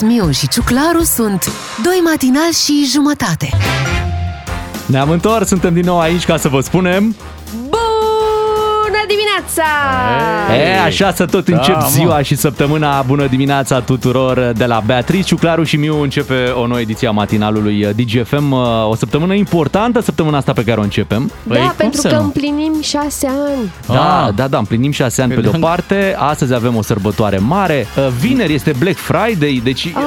Miu și Ciuclaru sunt Doi matinali și jumătate. Ne-am întors, suntem din nou aici ca să vă spunem Bună dimineața! E, așa să tot încep Da, mă. ziua și săptămâna Bună dimineața tuturor de la Beatrice Ciuclaru și Miu începe o nouă ediție a matinalului DGFM O săptămână importantă, săptămâna asta pe care o începem Da, Păi, cum pentru să că nu? împlinim șase ani. Da, Ah. da, da, împlinim șase ani pe de o Credeam- parte Astăzi avem o sărbătoare mare Vineri este Black Friday, deci Ah,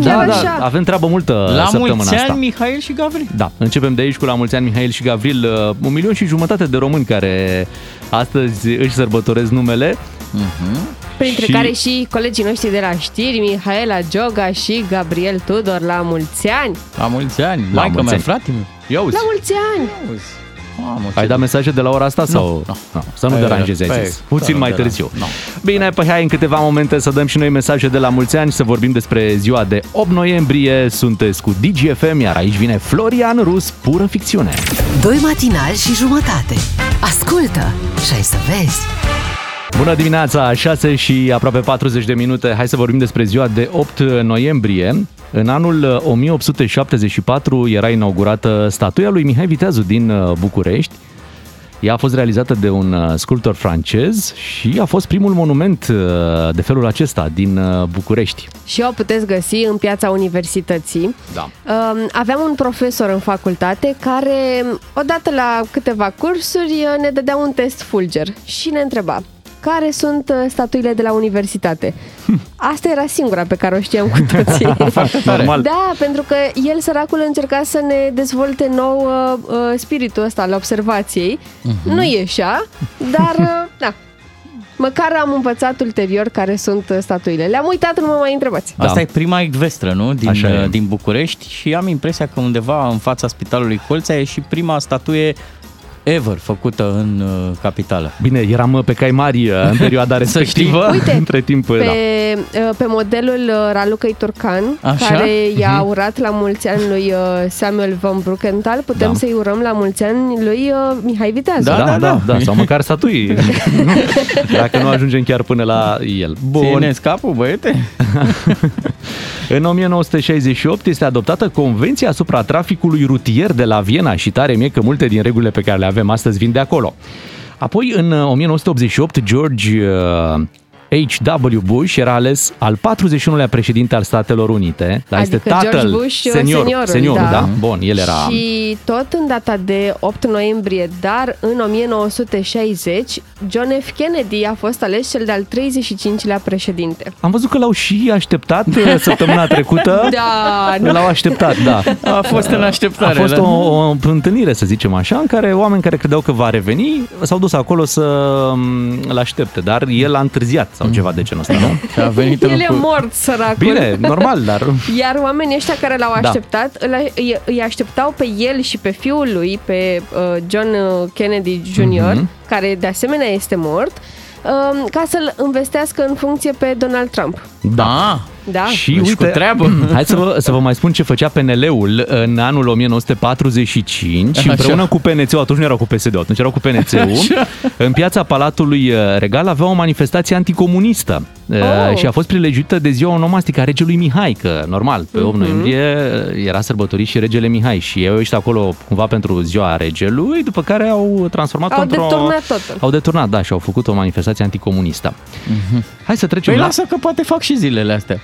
da, chiar da, așa. avem treabă multă La săptămâna mulți asta ani, Mihail și Gavril. Da, începem de aici cu la mulți ani Mihail și Gavril, uh, un milion și jumătate de români care astăzi își sărbătoresc numele. Printre Și- care și colegii noștri de la știri, Mihaela Gioga și Gabriel Tudor, la mulți ani! La mulți ani. La Maica mulți mea, ani. frate meu. Ia uzi, La mulți ani! Mamă, ai ce- dat mesaje de la ora asta sau? nu. Nu, să nu Păi, deranjezi, ai păi, zis. să Puțin nu mai deranj- târziu. nu. Bine, păi hai în câteva momente să dăm și noi mesaje de la mulți ani, să vorbim despre ziua de 8 noiembrie. Sunteți cu DGFM, iar aici vine Florian Rus, pură ficțiune. Doi matinali și jumătate Ascultă și ai să vezi Bună dimineața, 6 și aproape 40 de minute. Hai să vorbim despre ziua de 8 noiembrie. În anul 1874 era inaugurată statuia lui Mihai Viteazu din uh, București. Ea a fost realizată de un uh, sculptor francez și a fost primul monument uh, de felul acesta din uh, București. Și o puteți găsi în piața universității. Da. Um, Aveam un profesor în facultate care, odată la câteva cursuri, ne dădea un test fulger și ne întreba care sunt uh, statuile de la universitate. Asta era singura pe care o știam cu toții. Normal. Da, pentru că el, săracul, încerca să ne dezvolte nou uh, uh, spiritul ăsta al observației. Mhm. Nu ieșea, dar, uh, da. Măcar am învățat ulterior care sunt uh, statuile. Le-am uitat, nu mă mai întrebați. Da. Asta e prima ecvestră, nu? Din, Așa e. uh, din București și am impresia că undeva în fața spitalului Colțea e și prima statuie ever făcută în uh, capitală. Bine, eram uh, pe cai mari uh, în perioada Să respectivă. Uite, Între timp, Pe, da. uh, pe modelul uh, Ralucăi Turcan, Așa? care i-a Mhm. urat la mulți ani lui uh, Samuel von Bruckenthal, putem Da. să-i urăm la mulți ani lui uh, Mihai Viteazu. Da, da, da, da, da. da, sau măcar statui. Dacă nu ajungem chiar până la el. Bun. Țineți capul, băiete? În 1968 este adoptată Convenția asupra traficului rutier de la Viena și tare mie că multe din regulile pe care le avem astăzi vin de acolo. Apoi, în uh, 1988, George uh, H.W. Bush era ales al 41-lea președinte al Statelor Unite. Dar Adică este tatăl, George Bush, senior, seniorul, seniorul, da. da. Bun, el era... Și tot în data de 8 noiembrie, dar în 1960, John F. Kennedy a fost ales cel de-al 35-lea președinte. Am văzut că l-au și așteptat uh, săptămâna trecută. Da, nu? L-au așteptat, da. A fost în A așteptare. fost da? o, o întâlnire, să zicem așa, în care oameni care credeau că va reveni s-au dus acolo să-l aștepte, dar el a întârziat sau ceva de genul ăsta, nu? Și a venit în El e locul- mort, săracul. Bine, normal, dar... Iar oamenii ăștia care l-au Da. așteptat, îl, îi, îi așteptau pe el și pe fiul lui, pe uh, John uh, Kennedy Jr., Mhm. care de asemenea este mort, uh, ca să-l învestească în funcție pe Donald Trump. Da. Da? Și Deci uite, cu treabă. hai să vă, să vă mai spun ce făcea PNL-ul în anul 1945 Așa. împreună cu PNC-ul, atunci nu erau cu PSD-ul, atunci erau cu PNC-ul, în piața Palatului uh, Regal avea o manifestație anticomunistă uh, Oh. și a fost prilejuită de ziua onomastică a regelui Mihai, că normal, pe 8 Mhm. noiembrie uh, era sărbătorit și regele Mihai și ei au ieșit acolo cumva pentru ziua regelui, după care au transformat Au într-o... deturnat totul. Au deturnat, da, și au făcut o manifestație anticomunistă. Hai să trecem Păi la... lasă că poate fac și zilele astea.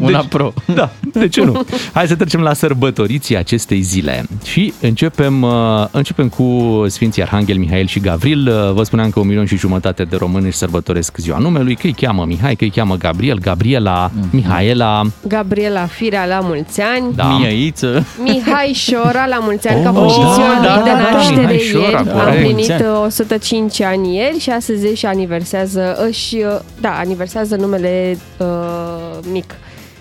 Una Deci- pro. Da, de ce nu? Hai să trecem la sărbătoriții acestei zile și începem, uh, începem cu Sfinții Arhanghel Mihail și Gavril. Uh, Vă spuneam că un milion și jumătate de români își sărbătoresc ziua numelui, că îi cheamă Mihai, că îi cheamă Gabriel, Gabriela, Mihaela, Gabriela Firea la mulți ani, da. Mieiță. Mihai Șora la mulți ani, că a Oh, fost și da, ziua da, lui de da, da, naștere Mihai Șora, ieri, a corect. împlinit Mulți ani. uh, 105 ani ieri și astăzi își aniversează, își, uh, da, aniversează numele uh, mic.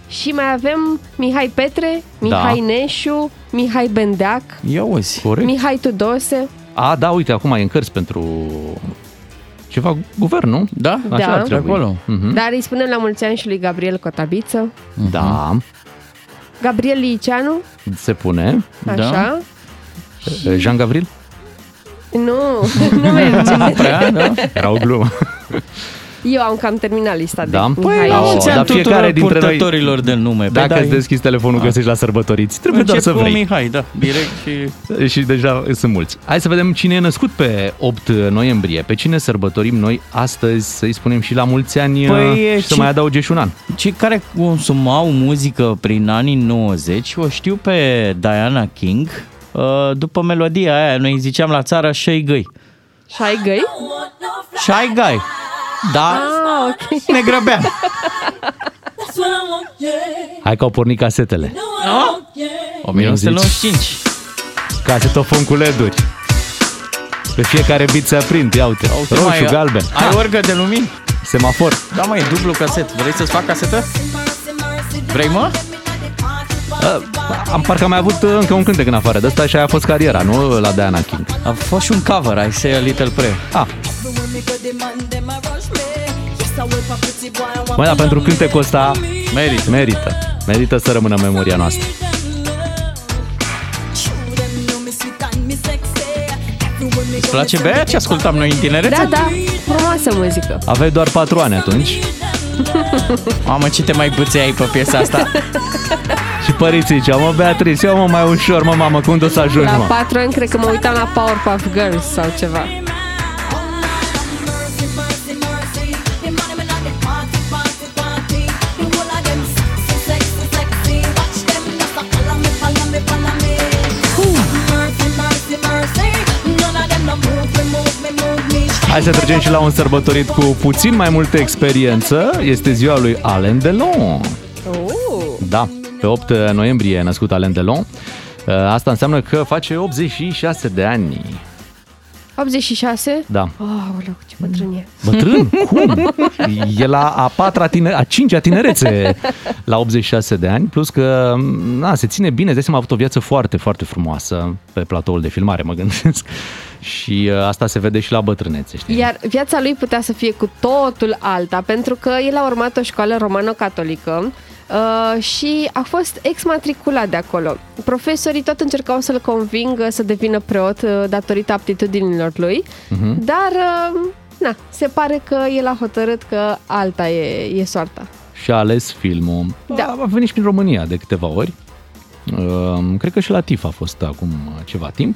Și mai avem Mihai Petre, Mihai Neșu, Mihai Bendeac, Ia uzi. Corect. Mihai Tudose. A, da, uite, acum e în cărți pentru ceva guvern, nu? Da? Da. Așa ar De trebui. acolo. Mhm. Dar îi spunem la mulți ani și lui Gabriel Cotabiță. Da, Gabriel Liceanu, se pune. așa. Jean Gavril? Nu, nu merge. Prea, da? Era o glumă. Eu am cam terminat lista de Da? Mihai. Păi, la și- o- mulți dar ani fiecare tuturor dintre noi- purtătorilor de nume. Păi Dacă da, îți deschizi telefonul, găsești la sărbătoriți. Trebuie doar încep să cu vrei. Mihai, da, direct și... Și deja sunt mulți. Hai să vedem cine e născut pe 8 noiembrie. Pe cine sărbătorim noi astăzi, să-i spunem și la mulți ani Păi, și să ci- mai adauge și un an. Cei care consumau muzică prin anii 90 o știu pe Diana King uh, după melodia aia, noi îi ziceam la țară Shy Guy. Și ai găi? Shy Guy. Da, Ah, ok. ne grăbeam. Hai că au pornit casetele. 1995. Casetofon cu LED-uri. Pe fiecare bit se aprind, ia uite, Uite, roșu, mai, galben, Ai orgă de lumini? semafor. Da, mă, e dublu caset. Vrei să-ți fac casetă? Vrei, mă? Uh, am parcă am mai avut uh, încă un cântec în afară de asta și aia a fost cariera, nu? La Diana King. A fost și un cover, I say a little prayer. Ah. Măi, dar pentru cântecul ăsta Merită. merită. Merită să rămână în memoria noastră. Îți place Bea ce ascultam noi în tinerețe? Da, da, frumoasă muzică. Aveai doar patru ani atunci Mamă, ce te mai bățeai pe piesa asta? și părinții ziceau, mă, Beatrice, ia mă mai ușor, mă, mamă, cum o să ajungi, La mă? patru ani cred că mă uitam la Powerpuff Girls sau ceva. Hai să trecem și la un sărbătorit cu puțin mai multă experiență. Este ziua lui Alain Delon. Oh. Da, pe 8 noiembrie e născut Alain Delon. Uh, Asta înseamnă că face 86 de ani. 86? Da. Oh, aoleu, ce bătrân e. Bătrân? Cum? E la a patra tine- a cincea tinerețe la 86 de ani, plus că na, se ține bine, de seama a avut o viață foarte, foarte frumoasă pe platoul de filmare, mă gândesc. Și uh, asta se vede și la bătrânețe, știi? Iar viața lui putea să fie cu totul alta, pentru că el a urmat o școală romano-catolică uh, și a fost exmatriculat de acolo. Profesorii tot încercau să-l convingă să devină preot uh, datorită aptitudinilor lui, Mhm. dar uh, na, se pare că el a hotărât că alta e, e soarta. și a ales filmul. Da. A, a venit și prin România de câteva ori. Uh, cred că și la TIF a fost acum ceva timp.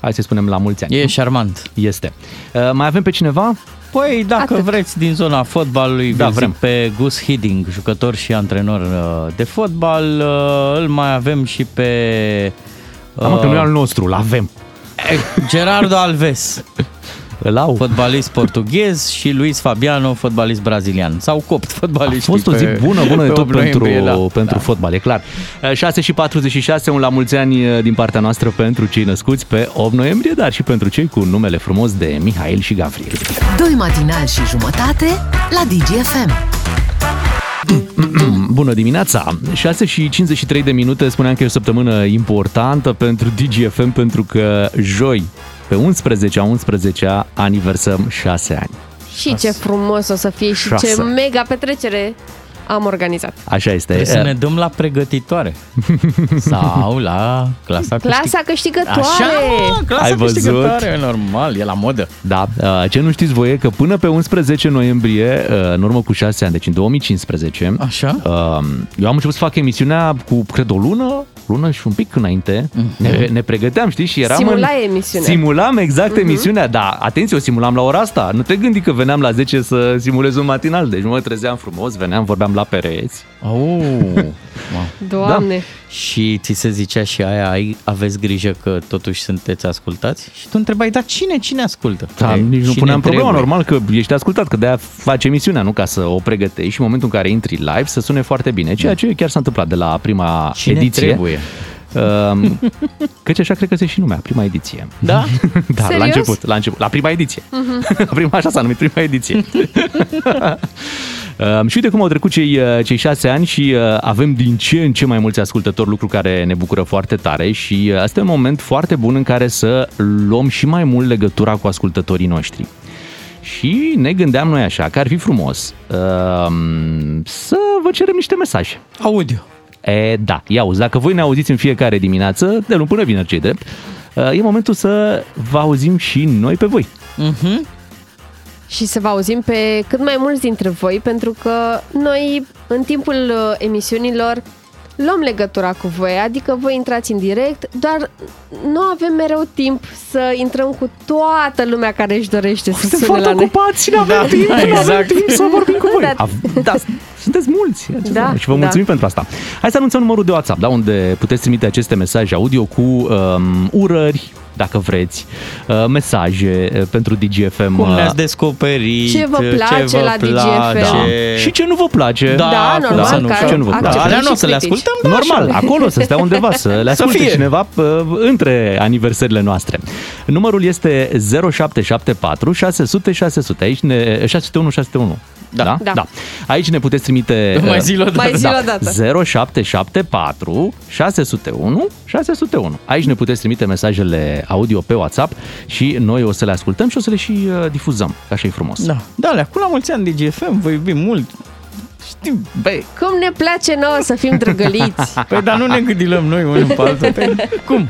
Hai să spunem la mulți ani. E șarmant. Este. Uh, mai avem pe cineva? Păi, dacă Atât. vreți, din zona fotbalului, Da, da, vrem. vrem. pe Gus Hiddink, jucător și antrenor uh, de fotbal. uh, Îl mai avem și pe Uh, Am că nu e al nostru, îl avem. Gerardo Alves, Îl au. fotbalist portughez și Luis Fabiano, fotbalist brazilian. S-au copt A fotbaliștii fost o zi pe- bună, bună de pe tot 8 pentru, noiembrie, da. pentru Da. fotbal, e clar. Uh, 6 și 46, un la mulți ani uh, din partea noastră pentru cei născuți pe 8 noiembrie, dar și pentru cei cu numele frumos de Mihail și Gabriel. Doi matinali și jumătate la DGFM. Bună dimineața! 6 și 53 de minute, spuneam că e o săptămână importantă pentru DGFM pentru că joi, pe 11 a 11 aniversăm 6 ani. Și ce frumos o să fie și Șase. ce mega petrecere am organizat. Așa este. Trebuie să ne dăm la pregătitoare. Sau la clasa câștig- Clasa câștigătoare! Așa, mă, clasa Ai văzut? câștigătoare, normal, e la modă. Da, uh, ce nu știți voi e că până pe 11 noiembrie, uh, în urmă cu 6 ani, deci în 2015, Așa? uh, eu am început să fac emisiunea cu, cred, o lună, lună și un pic înainte. Ne, ne pregăteam, știi, și eram Simulai în... emisiunea. Simulam exact emisiunea, da, atenție, o simulam la ora asta. Nu te gândi că veneam la 10 să simulez un matinal, deci mă trezeam frumos, veneam, vorbeam la pereți. Oh, Doamne! Și ți se zicea și aia, ai, aveți grijă că totuși sunteți ascultați? Și tu întrebai, dar cine, cine ascultă? Da, Ei, nici nu cine puneam problema, trebuie? normal că ești ascultat, că de-aia faci emisiunea, nu ca să o pregătești și în momentul în care intri live să sune foarte bine, ceea ce chiar s-a întâmplat de la prima Cine ediție. trebuie? Um, căci așa cred că se și numea, prima ediție. Da? Da, la Serios? început, la început, la prima ediție. Uh-huh. prima, așa s-a numit, prima ediție. Um, și uite cum au trecut cei, uh, cei șase ani și uh, avem din ce în ce mai mulți ascultători, lucru care ne bucură foarte tare și uh, asta e un moment foarte bun în care să luăm și mai mult legătura cu ascultătorii noștri. Și ne gândeam noi așa că ar fi frumos um, să vă cerem niște mesaje. Audio. E, da, ia auzi, dacă voi ne auziți în fiecare dimineață, de luni până vineri, ce drept, e momentul să vă auzim și noi pe voi. Uh-huh. Și să vă auzim pe cât mai mulți dintre voi, pentru că noi, în timpul uh, emisiunilor, luăm legătura cu voi, adică voi intrați în direct, dar nu avem mereu timp să intrăm cu toată lumea care își dorește să Suntem sune foarte la noi. ocupați și nu avem Da, timp, da, nu avem exact. timp să vorbim cu voi. Da. Av- Da, sunteți mulți. Da, și vă da. mulțumim pentru asta. Hai să anunțăm numărul de WhatsApp, da, unde puteți trimite aceste mesaje audio cu um, urări, dacă vreți, uh, mesaje uh, pentru DGFM. Cum uh, ne-ați descoperit? Ce vă place ce vă la DGFM? place. da. Și ce nu vă place. Da, cum normal, să nu, că și ce nu vă place. acceptăm Alea și nu o să le critici. ascultăm, da, Normal, așa. acolo să stea undeva, să le Să asculte fie. cineva uh, între aniversările noastre. Numărul este 0774 600 600. Aici ne, 601 601. Da. Da? Da. da. Aici ne puteți trimite Mai uh, zi-l odată. Mai zi o dată. 0774 601 601. Aici ne puteți trimite mesajele audio pe WhatsApp și noi o să le ascultăm și o să le și uh, difuzăm. Așa e frumos. Da, da, alea, cu la mulți ani DGFM, vă iubim mult. Știm, băi, Cum ne place nouă să fim drăgăliți. păi dar nu ne gândilăm noi unul pe altul. Păi, cum?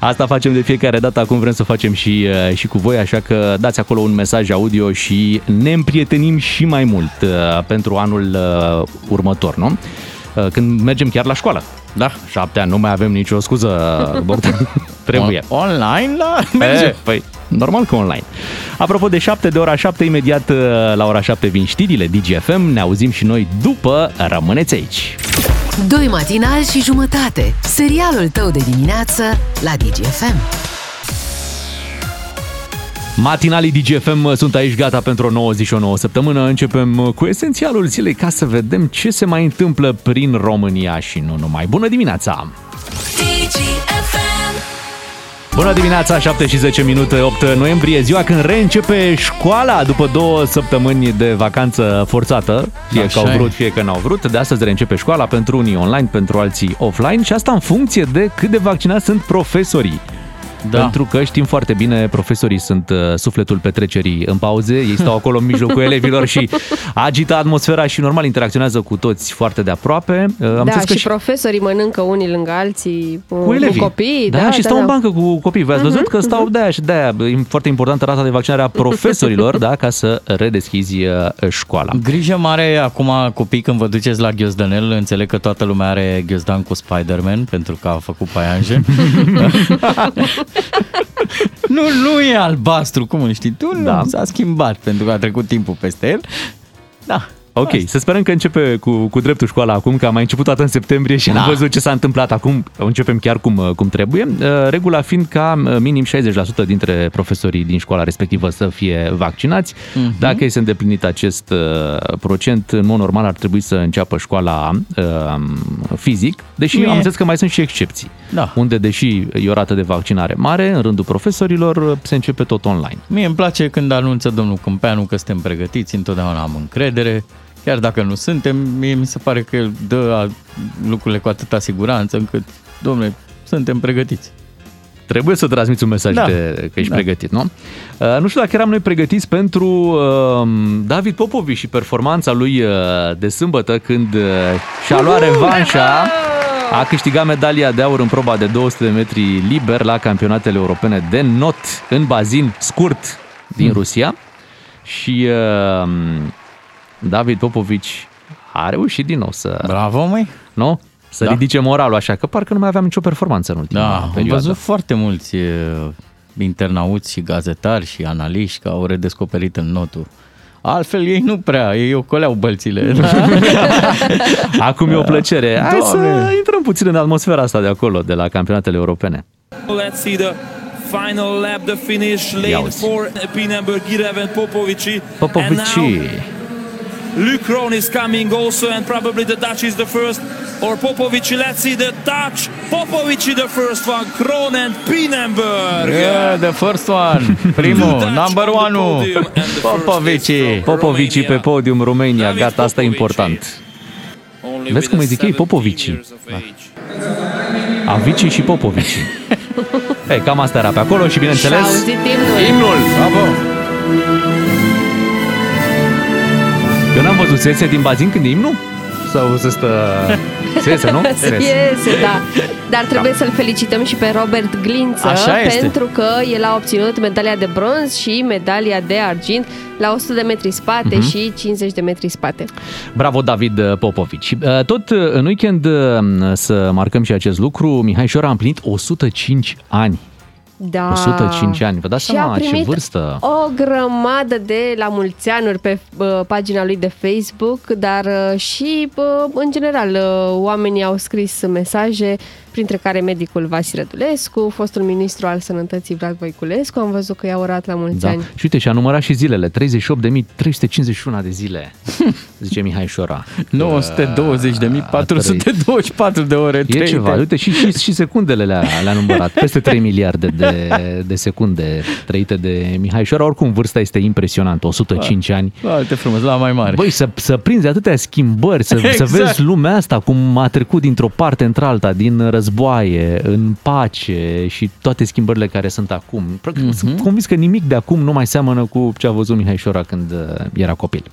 Asta facem de fiecare dată, acum vrem să facem și, uh, și cu voi, așa că dați acolo un mesaj audio și ne împrietenim și mai mult uh, pentru anul uh, următor, nu? Uh, Când mergem chiar la școală. Da. Șapte ani, nu mai avem nicio scuză, Bogdan. Trebuie. On- online, da? Merge. E, păi, normal că online. Apropo de 7, de ora 7, imediat uh, la ora 7 vin știrile DGFM. Ne auzim și noi după. Rămâneți aici. Doi matinali și jumătate. Serialul tău de dimineață la DGFM. Matinalii DGFM sunt aici gata pentru o nouă zi și o nouă săptămână. Începem cu esențialul zilei ca să vedem ce se mai întâmplă prin România și nu numai. Bună dimineața! Bună dimineața, 7 și 10 minute, 8 noiembrie, ziua când reîncepe școala după două săptămâni de vacanță forțată, fie Așa că au e. vrut, fie că n-au vrut. De astăzi reîncepe școala pentru unii online, pentru alții offline și asta în funcție de cât de vaccinați sunt profesorii. Da. Pentru că știm foarte bine, profesorii sunt uh, sufletul petrecerii în pauze, ei stau acolo în mijlocul elevilor și agită atmosfera și normal interacționează cu toți foarte de aproape. Uh, Am da, înțeles că și profesorii mănâncă unii lângă alții cu, cu elevii. copii. Da, Da, și da, stau da. în bancă cu copii. V-ați văzut că stau de aia și de aia. E foarte importantă rata de vaccinare a profesorilor, da, ca să redeschizi uh, școala. Grijă mare acum copii când vă duceți la Ghiozdanel, înțeleg că toată lumea are Ghiozdan cu Spider-Man pentru că a făcut paianje. nu, nu e albastru, cum îl știi tu? Nu, Da. s-a schimbat pentru că a trecut timpul peste el. Da. Ok, să sperăm că începe cu, cu dreptul școala acum, că a mai început toată în septembrie și Da. am văzut ce s-a întâmplat acum. Începem chiar cum, uh, cum trebuie. Uh, Regula fiind ca uh, minim 60% dintre profesorii din școala respectivă să fie vaccinați. Mhm. Dacă este îndeplinit acest uh, procent, în mod normal ar trebui să înceapă școala uh, fizic, deși Mie- am înțeles că mai sunt și excepții. Da. Unde, deși e o rată de vaccinare mare, în rândul profesorilor uh, se începe tot online. Mie îmi place când anunță domnul Câmpeanu că suntem pregătiți, întotdeauna am încredere. Chiar dacă nu suntem, mie mi se pare că el dă a- lucrurile cu atâta siguranță încât, domnule, suntem pregătiți. Trebuie să transmiți un mesaj Da. de, că ești Da. pregătit, nu? Uh, nu știu dacă eram noi pregătiți pentru uh, David Popovici și performanța lui uh, de sâmbătă când uh, și-a luat revanșa. A câștigat medalia de aur în proba de 200 de metri liber la campionatele europene de not în bazin scurt din Rusia. Și uh, David Popovici a reușit din nou să, Bravo, măi! nu? Să Da. ridice moralul așa, că parcă nu mai aveam nicio performanță în ultima Da, am perioadă. văzut foarte mulți e, internauți și gazetari și analiști că au redescoperit în notul. Altfel ei nu prea, ei ocoleau bălțile. Acum e o plăcere. Hai să Doamne. intrăm puțin în atmosfera asta de acolo, de la campionatele europene. Let's see the final lap, the finish lane Iauzi. for Pinenberg, Girev and Popovici. Popovici. And now Luke Rohn is coming also and probably the Dutch is the first. Or Popovici, let's see the Dutch. Popovici the first one, Kroon and Pinenberg. yeah, the first one, primul, number one Popovici. Popovici pe podium România, David gata, asta e Popovici. important. Only Vezi cum with îi zic ei, 17 Popovici. years of age. Avici și Popovici. Ei, cam asta era pe acolo și Și-a bineînțeles auzit imnul. imnul. Bravo! Eu n-am văzut se iese din bazin când e imnul? Sau să stă... Se iese, nu? Se iese, da. Dar trebuie să-l felicităm și pe Robert Glință Așa este. pentru că el a obținut medalia de bronz și medalia de argint la 100 de metri spate Mhm. și 50 de metri spate. Bravo, David uh, Popovici. Uh, Tot uh, în weekend uh, să marcăm și acest lucru, Mihai Șora a împlinit 105 ani. Da. 105 ani. Vă dați și a seama ce primit vârstă? o grămadă de la mulți anuri pe uh, pagina lui de Facebook, dar uh, și uh, în general uh, oamenii au scris mesaje, printre care medicul Vasile Dulescu, fostul ministru al sănătății Vlad Voiculescu, am văzut că i-a urat la mulți Da. ani. Și uite, și-a numărat și zilele. 38.351 de zile, zice Mihai Șora. 920.424 de ore E trăite. ceva. Uite, și, și, și secundele le-a, le-a numărat. Peste 3 miliarde de, de secunde trăite de Mihai Șora. Oricum, vârsta este impresionantă. 105 ani. Alte frumos, la mai mare. Băi, să, să prinzi atâtea schimbări, să, exact. să Exact. vezi lumea asta cum a trecut dintr-o parte într-alta, din războaie, în pace și toate schimbările care sunt acum. Mm-hmm. Sunt convins că nimic de acum nu mai seamănă cu ce a văzut Mihai Șora când uh, era copil.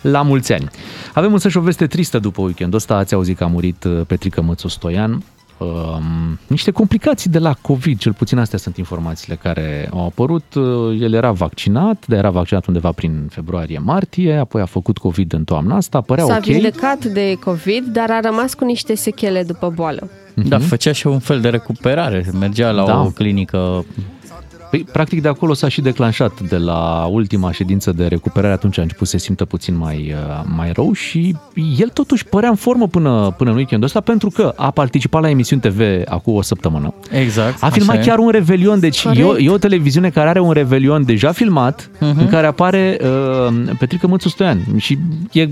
La mulți ani. Avem însă și o veste tristă după weekendul ăsta. Ați auzit că a murit uh, Petrică Mățu Stoian. Um, niște complicații de la COVID, cel puțin astea sunt informațiile care au apărut. Uh, El era vaccinat, dar era vaccinat undeva prin februarie-martie, apoi a făcut COVID în toamna asta, părea S-a ok. vindecat de COVID, dar a rămas cu niște sechele după boală. Da, făcea și un fel de recuperare. Mergea la Da. o clinică Păi, practic de acolo s-a și declanșat de la ultima ședință de recuperare, atunci a început să se simtă puțin mai, uh, mai rău și el totuși părea în formă până, până în weekendul ăsta pentru că a participat la emisiuni TV acum o săptămână. Exact. A filmat așa e. chiar un revelion, deci e o, Corect. e o televiziune care are un revelion deja filmat, uh-huh. în care apare uh, Petrică Mățu Stoian și e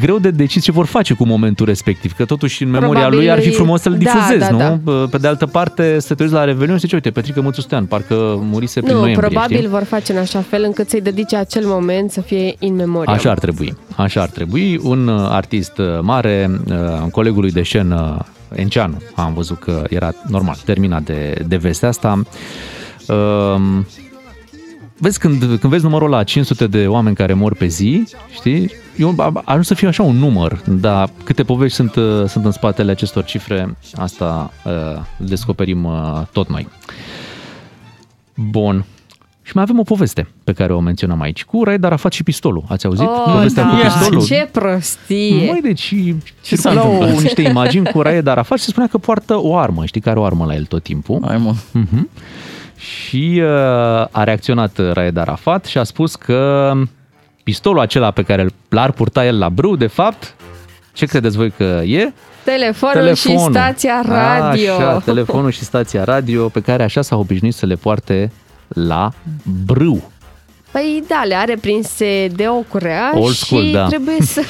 greu de decis ce vor face cu momentul respectiv, că totuși în memoria Probabil lui ar fi îi- frumos să-l da, difuzezi, da, nu? Pe de altă parte, să te uiți la revelion și zici, uite, Petrică Mățu Stoian, parcă murise prin Nu, noiembrie, probabil știi? vor face în așa fel încât să-i dedice acel moment să fie in memoria. Așa ar trebui. Așa ar trebui. Un uh, artist uh, mare, uh, colegul lui de scenă, Enceanu, am văzut că era normal, terminat de, de vestea asta. Um, Vezi, când, când vezi numărul la 500 de oameni care mor pe zi, știi, eu a a ajuns să fie așa un număr, dar câte povești sunt, uh, sunt în spatele acestor cifre, asta uh, îl descoperim uh, tot noi. Bun. Și mai avem o poveste pe care o menționăm aici, cu Raed Arafat și pistolul. Ați auzit Oh, povestea da, cu pistolul? ce prostie! Mai deci Ce s-a circulau întâmplat? niște imagini cu Raed Arafat și se spunea că poartă o armă. Știi că are o armă la el tot timpul. Hai mă. Mhm. Și uh, a reacționat Raed Arafat și a spus că pistolul acela pe care l-ar purta el la brâu, de fapt, ce credeți voi că e? Telefonul, și stația radio. Așa, telefonul și stația radio pe care așa s-a obișnuit să le poarte la brâu. Păi da, le are prinse de o curea Old și school, da. trebuie să,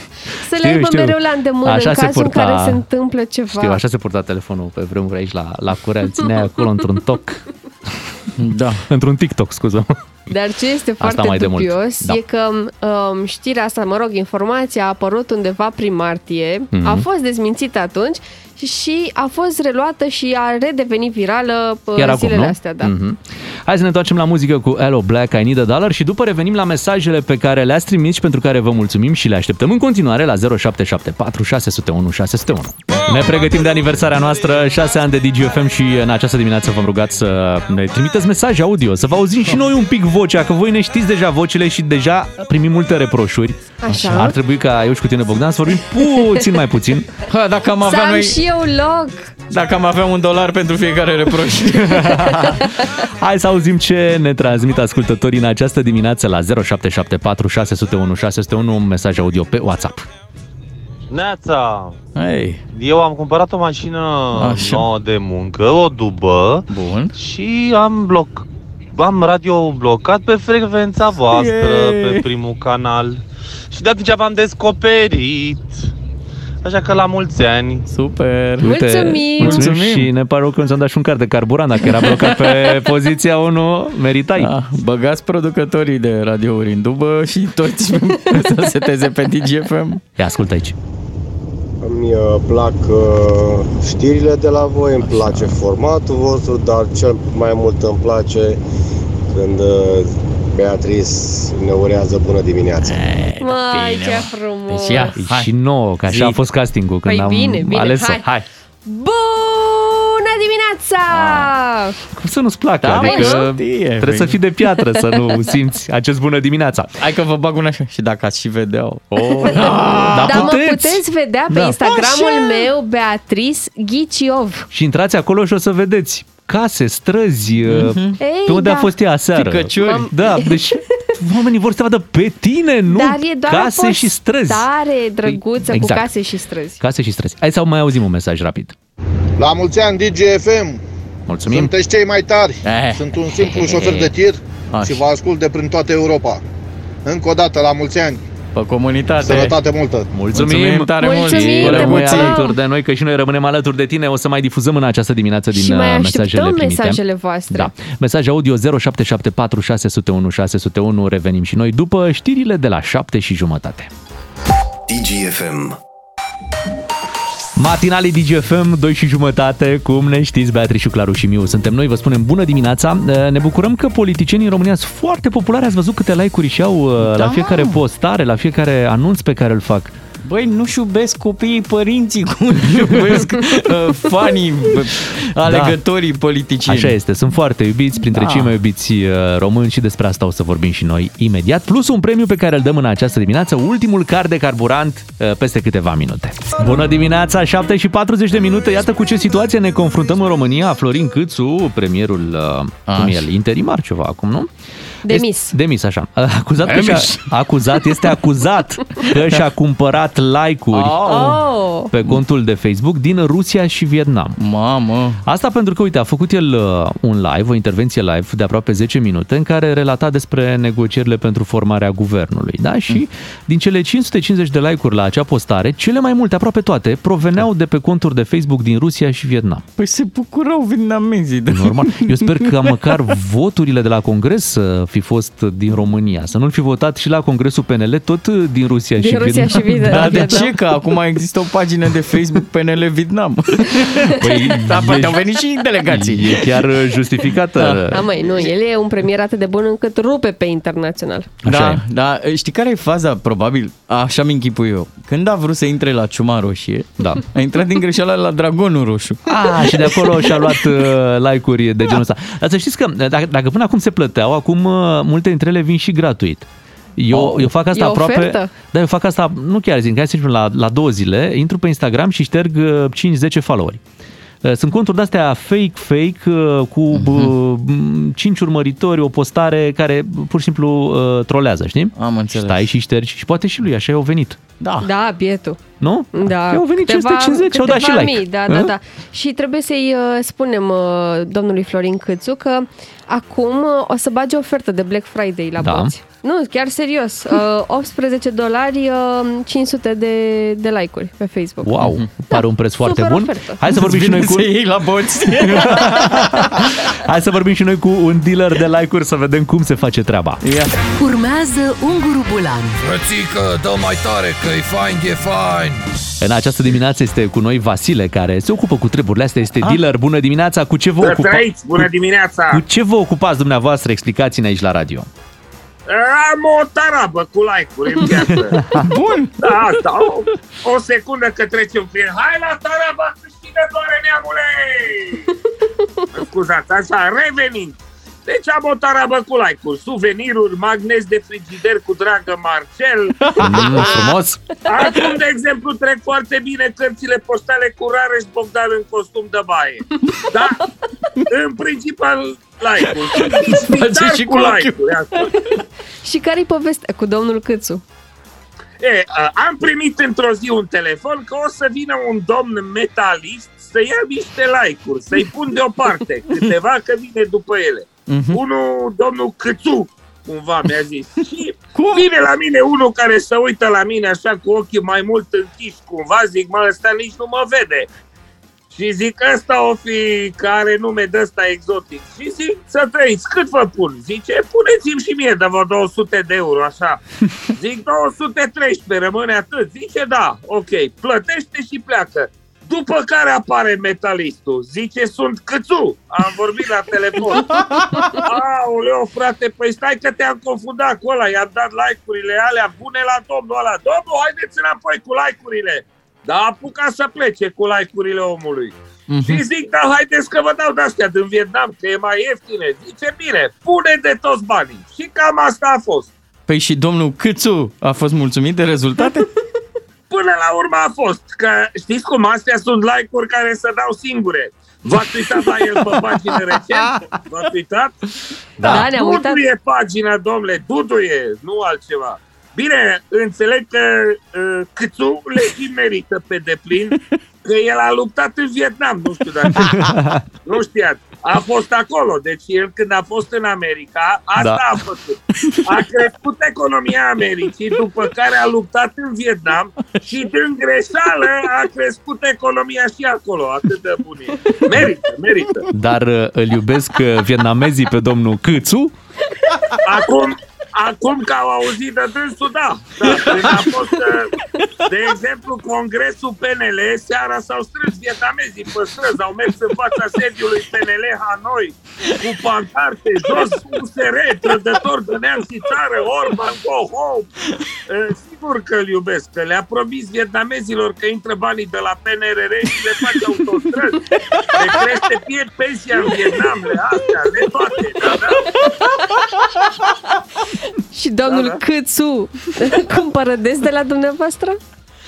să le Știu, aibă știu. mereu la îndemână Așa în se cazul purta- în care se întâmplă ceva. Știu, așa se purta telefonul pe vremuri aici la, la curea, îl țineai acolo într-un toc, Da. într-un TikTok, scuză Dar ce este foarte mai de mult. dubios Da. e că um, știrea asta, mă rog, informația a apărut undeva prin martie, Mhm. a fost dezmințită atunci și a fost reluată și a redevenit virală uh, Chiar acum, zilele nu? astea. Da. Mhm. Hai să ne întoarcem la muzică cu Hello Black, I Need a Dollar și după revenim la mesajele pe care le-ați trimis și pentru care vă mulțumim și le așteptăm în continuare la 0774 601 601. Ne pregătim de aniversarea noastră, 6 ani de DGFM și în această dimineață v-am rugat să ne trimiteți mesaje audio, să vă auzim și noi un pic vocea, că voi ne știți deja vocile și deja primim multe reproșuri. Așa. Ar trebui ca eu și cu tine, Bogdan, să vorbim puțin mai puțin. Ha, dacă am Să avea am noi, și eu loc! dacă am avea un dolar pentru fiecare reproș. Hai să auzim ce ne transmit ascultătorii în această dimineață la 0774 601 601 un mesaj audio pe WhatsApp. Neața, Hei, eu am cumpărat o mașină Așa. nouă de muncă, o dubă bun. și am bloc am radio blocat pe frecvența voastră, Yay! pe primul canal. Și de atunci v-am descoperit. Așa că la mulți ani. Super. Mulțumim! mulțumim! Mulțumim! Și ne pare rău că nu ți-am dat și un card de carburant. Dacă era blocat pe poziția 1, meritai. Da, băgați producătorii de radiouri în dubă și toți să seteze pe DGFM. Ia ascultă aici. Îmi uh, plac uh, știrile de la voi, îmi place formatul vostru, dar cel mai mult îmi place când uh, Beatrice ne urează bună dimineața. Mai, bine, ce mă. frumos! Deci ia, hai. Și nouă, că așa Zi. a fost castingul când Păi am bine, bine, ales-o. hai. hai. Bună dimineața! Cum să nu-ți placă? Da, adică mă, știe, trebuie băi. să fii de piatră să nu simți acest bună dimineața. Hai că vă bag una așa. Și dacă ați și vedea oh. Dar Dar mă puteți. puteți vedea pe Da. Instagramul meu, Beatrice Ghiciov. Și intrați acolo și o să vedeți case, străzi, Ei, pe unde da. a fost ea aseară. Ficăciuri. Da, deci oamenii vor să te vadă pe tine, nu Dar e doar case o și străzi. postare drăguță Exact. cu case și străzi. Case și străzi. Hai să mai auzim un mesaj rapid. La mulți ani DGFM, Mulțumim. sunteți cei mai tari. Eh. Sunt un simplu șofer de tir Așa. și vă ascult de prin toată Europa. Încă o dată, la mulți ani, Pe comunitate. sănătate multă! Mulțumim, Mulțumim tare mult. Mulțumim, Rămâi te Rămâi mulțumim. alături de noi, că și noi rămânem alături de tine. O să mai difuzăm în această dimineață din și mai uh, mesajele așteptăm primite. mesajele voastre. Da. Mesaj audio 0774 601 601. Revenim și noi după știrile de la 7 și jumătate. DGFM. Matinalii DGFM, 2 și jumătate, cum ne știți, Beatrice, Claru și Miu. Suntem noi, vă spunem bună dimineața. Ne bucurăm că politicienii în România sunt foarte populari. Ați văzut câte like-uri și au da. la fiecare postare, la fiecare anunț pe care îl fac. Băi, nu-și iubesc copiii părinții cum își iubesc uh, fanii, uh, alegătorii politicieni. Așa este, sunt foarte iubiți, printre Da. cei mai iubiți uh, români și despre asta o să vorbim și noi imediat. Plus un premiu pe care îl dăm în această dimineață, ultimul car de carburant uh, peste câteva minute. Bună dimineața, 7 și 40 de minute, iată cu ce situație ne confruntăm în România. Florin Câțu, premierul, uh, cum e Așa. el, interimar ceva acum, nu? Demis. Este, demis, așa. Acuzat, că și-a, Demis. acuzat, este acuzat că și-a cumpărat like-uri Oh! pe contul de Facebook din Rusia și Vietnam. Mamă, Asta pentru că, uite, a făcut el uh, un live, o intervenție live de aproape 10 minute în care relata despre negocierile pentru formarea guvernului. Da? Și din cele 550 de like-uri la acea postare, cele mai multe, aproape toate, proveneau de pe conturi de Facebook din Rusia și Vietnam. păi se bucurau vietnamezii. De... Normal. Eu sper că măcar voturile de la Congres să fi fost din România, să nu-l fi votat și la Congresul PNL tot din Rusia Din și Rusia Vietnam. și Vietnam. Dar de Vietnam. ce? Că acum există o pagină de Facebook PNL Vietnam. Păi, da, e- poate au venit și delegații. E chiar uh, justificată. Da, măi, nu, el e un premier atât de bun încât rupe pe internațional. Așa da, e. da, știi care e faza? Probabil, așa mi închipui eu. Când a vrut să intre la Ciuma Roșie, Da. a intrat din greșeală la Dragonul Roșu. Ah, și de acolo și-a luat uh, like-uri de genul ăsta. Dar să știți că dacă, dacă până acum se plăteau, acum uh, multe dintre ele vin și gratuit. Eu, Oh. eu fac asta E aproape... ofertă? Da, eu fac asta, nu chiar zic, hai să zicem la, la două zile, intru pe Instagram și șterg uh, 5-10 followeri. Uh, Sunt conturi de-astea fake, fake, uh, cu uh-huh. 5 urmăritori, o postare care pur și simplu uh, trolează, știi? Am înțeles. Stai și ștergi și poate și lui, așa i-au venit. Da. Da, bietul. Nu? Da, I-au venit 550 și au dat și câteva like. Mii, da, da, Hă? da. Și trebuie să-i uh, spunem uh, domnului Florin Câțu că acum uh, o să bage ofertă de Black Friday la Da. boți. Nu, chiar serios. Uh, 18 dolari, uh, 500 de, de like-uri pe Facebook. Wow, pare un preț foarte Da. super bun. ofertă. Hai să vorbim și noi cu să iei la boți. Hai să vorbim și noi cu un dealer de like-uri să vedem cum se face treaba. Ia. Urmează Unguru Bulan Frățică, dă mai tare că e fain, e fain. În această dimineață este cu noi Vasile, care se ocupă cu treburile astea, este dealer. Bună dimineața, cu ce vă Să ocupați? trăiți, bună dimineața! Cu ce vă ocupați dumneavoastră? Explicați-ne aici la radio. Am o tarabă cu like-uri în viață. Bun. Da, asta, o, o secundă că trece un client. Hai la taraba câștigătoare, neamule! Scuzați, așa, revenind. Deci am o tarabă cu like-uri, suveniruri, magnes de frigider cu dragă Marcel. Mm, frumos! Acum, de exemplu, trec foarte bine cărțile postale cu Rareș Bogdan în costum de baie. Da? În principal, like-uri. Face și cu ochiul. like-uri. asta. Și care-i povestea cu domnul Câțu? E, a, am primit într-o zi un telefon că o să vină un domn metalist să ia niște like-uri, să-i pun deoparte câteva că vine după ele. Mhm. Unul, domnul Câțu, cumva mi-a zis. Și vine la mine unul care se uită la mine așa cu ochii mai mult închiși, cumva, zic, mă, ăsta nici nu mă vede. Și zic, ăsta o fi care nume de ăsta exotic. Și zic, să trăiți, cât vă pun? Zice, puneți-mi și mie de vreo 200 de euro, așa. Zic, 213, rămâne atât. Zice, da, ok, plătește și pleacă. După care apare metalistul, zice sunt câțu, am vorbit la telefon. Aoleo, frate, păi stai că te-am confundat cu ăla, i-am dat like-urile alea bune la domnul ăla. Domnul, haideți înapoi cu like-urile. Dar a apucat să plece cu like-urile omului. Mhm. Și zic, da, haideți că vă dau de-astea din Vietnam, că e mai ieftine. Zice, bine, pune de toți banii. Și cam asta a fost. Păi și domnul Câțu a fost mulțumit de rezultate? Până la urmă a fost, că știți cum, astea sunt like-uri care se dau singure. V-ați uitat la el pe pagină recent? V-ați uitat? Da, da ne-am uitat. Dudu e pagina, domnule, Dudu e, nu altceva. Bine, înțeleg că uh, Câțu le și merită pe deplin, că el a luptat în Vietnam, nu știu dacă nu știați. A fost acolo, deci el când a fost în America, asta Da. a făcut. A crescut economia Americii, după care a luptat în Vietnam și din greșeală a crescut economia și acolo, atât de bun e. Merită, merită. Dar uh, îl iubesc uh, vietnamezii pe domnul Câțu. Acum, acum că au auzit de dânsul, da. da. Când a fost, uh, de exemplu, congresul PNL, seara s-au strâns vietnamezii pe străzi, au mers în fața sediului PNL Hanoi cu pancarte, jos USR, trădător de neam și țară, Orban, go home. Uh, Sigur că îl iubesc, că le-a promis vietnamezilor că intră banii de la PNRR și le face autostrăzi. Le crește fie pensia în Vietnam, le astea, le toate. Da, da. Și domnul da, da. Câțu cumpără des de la dumneavoastră?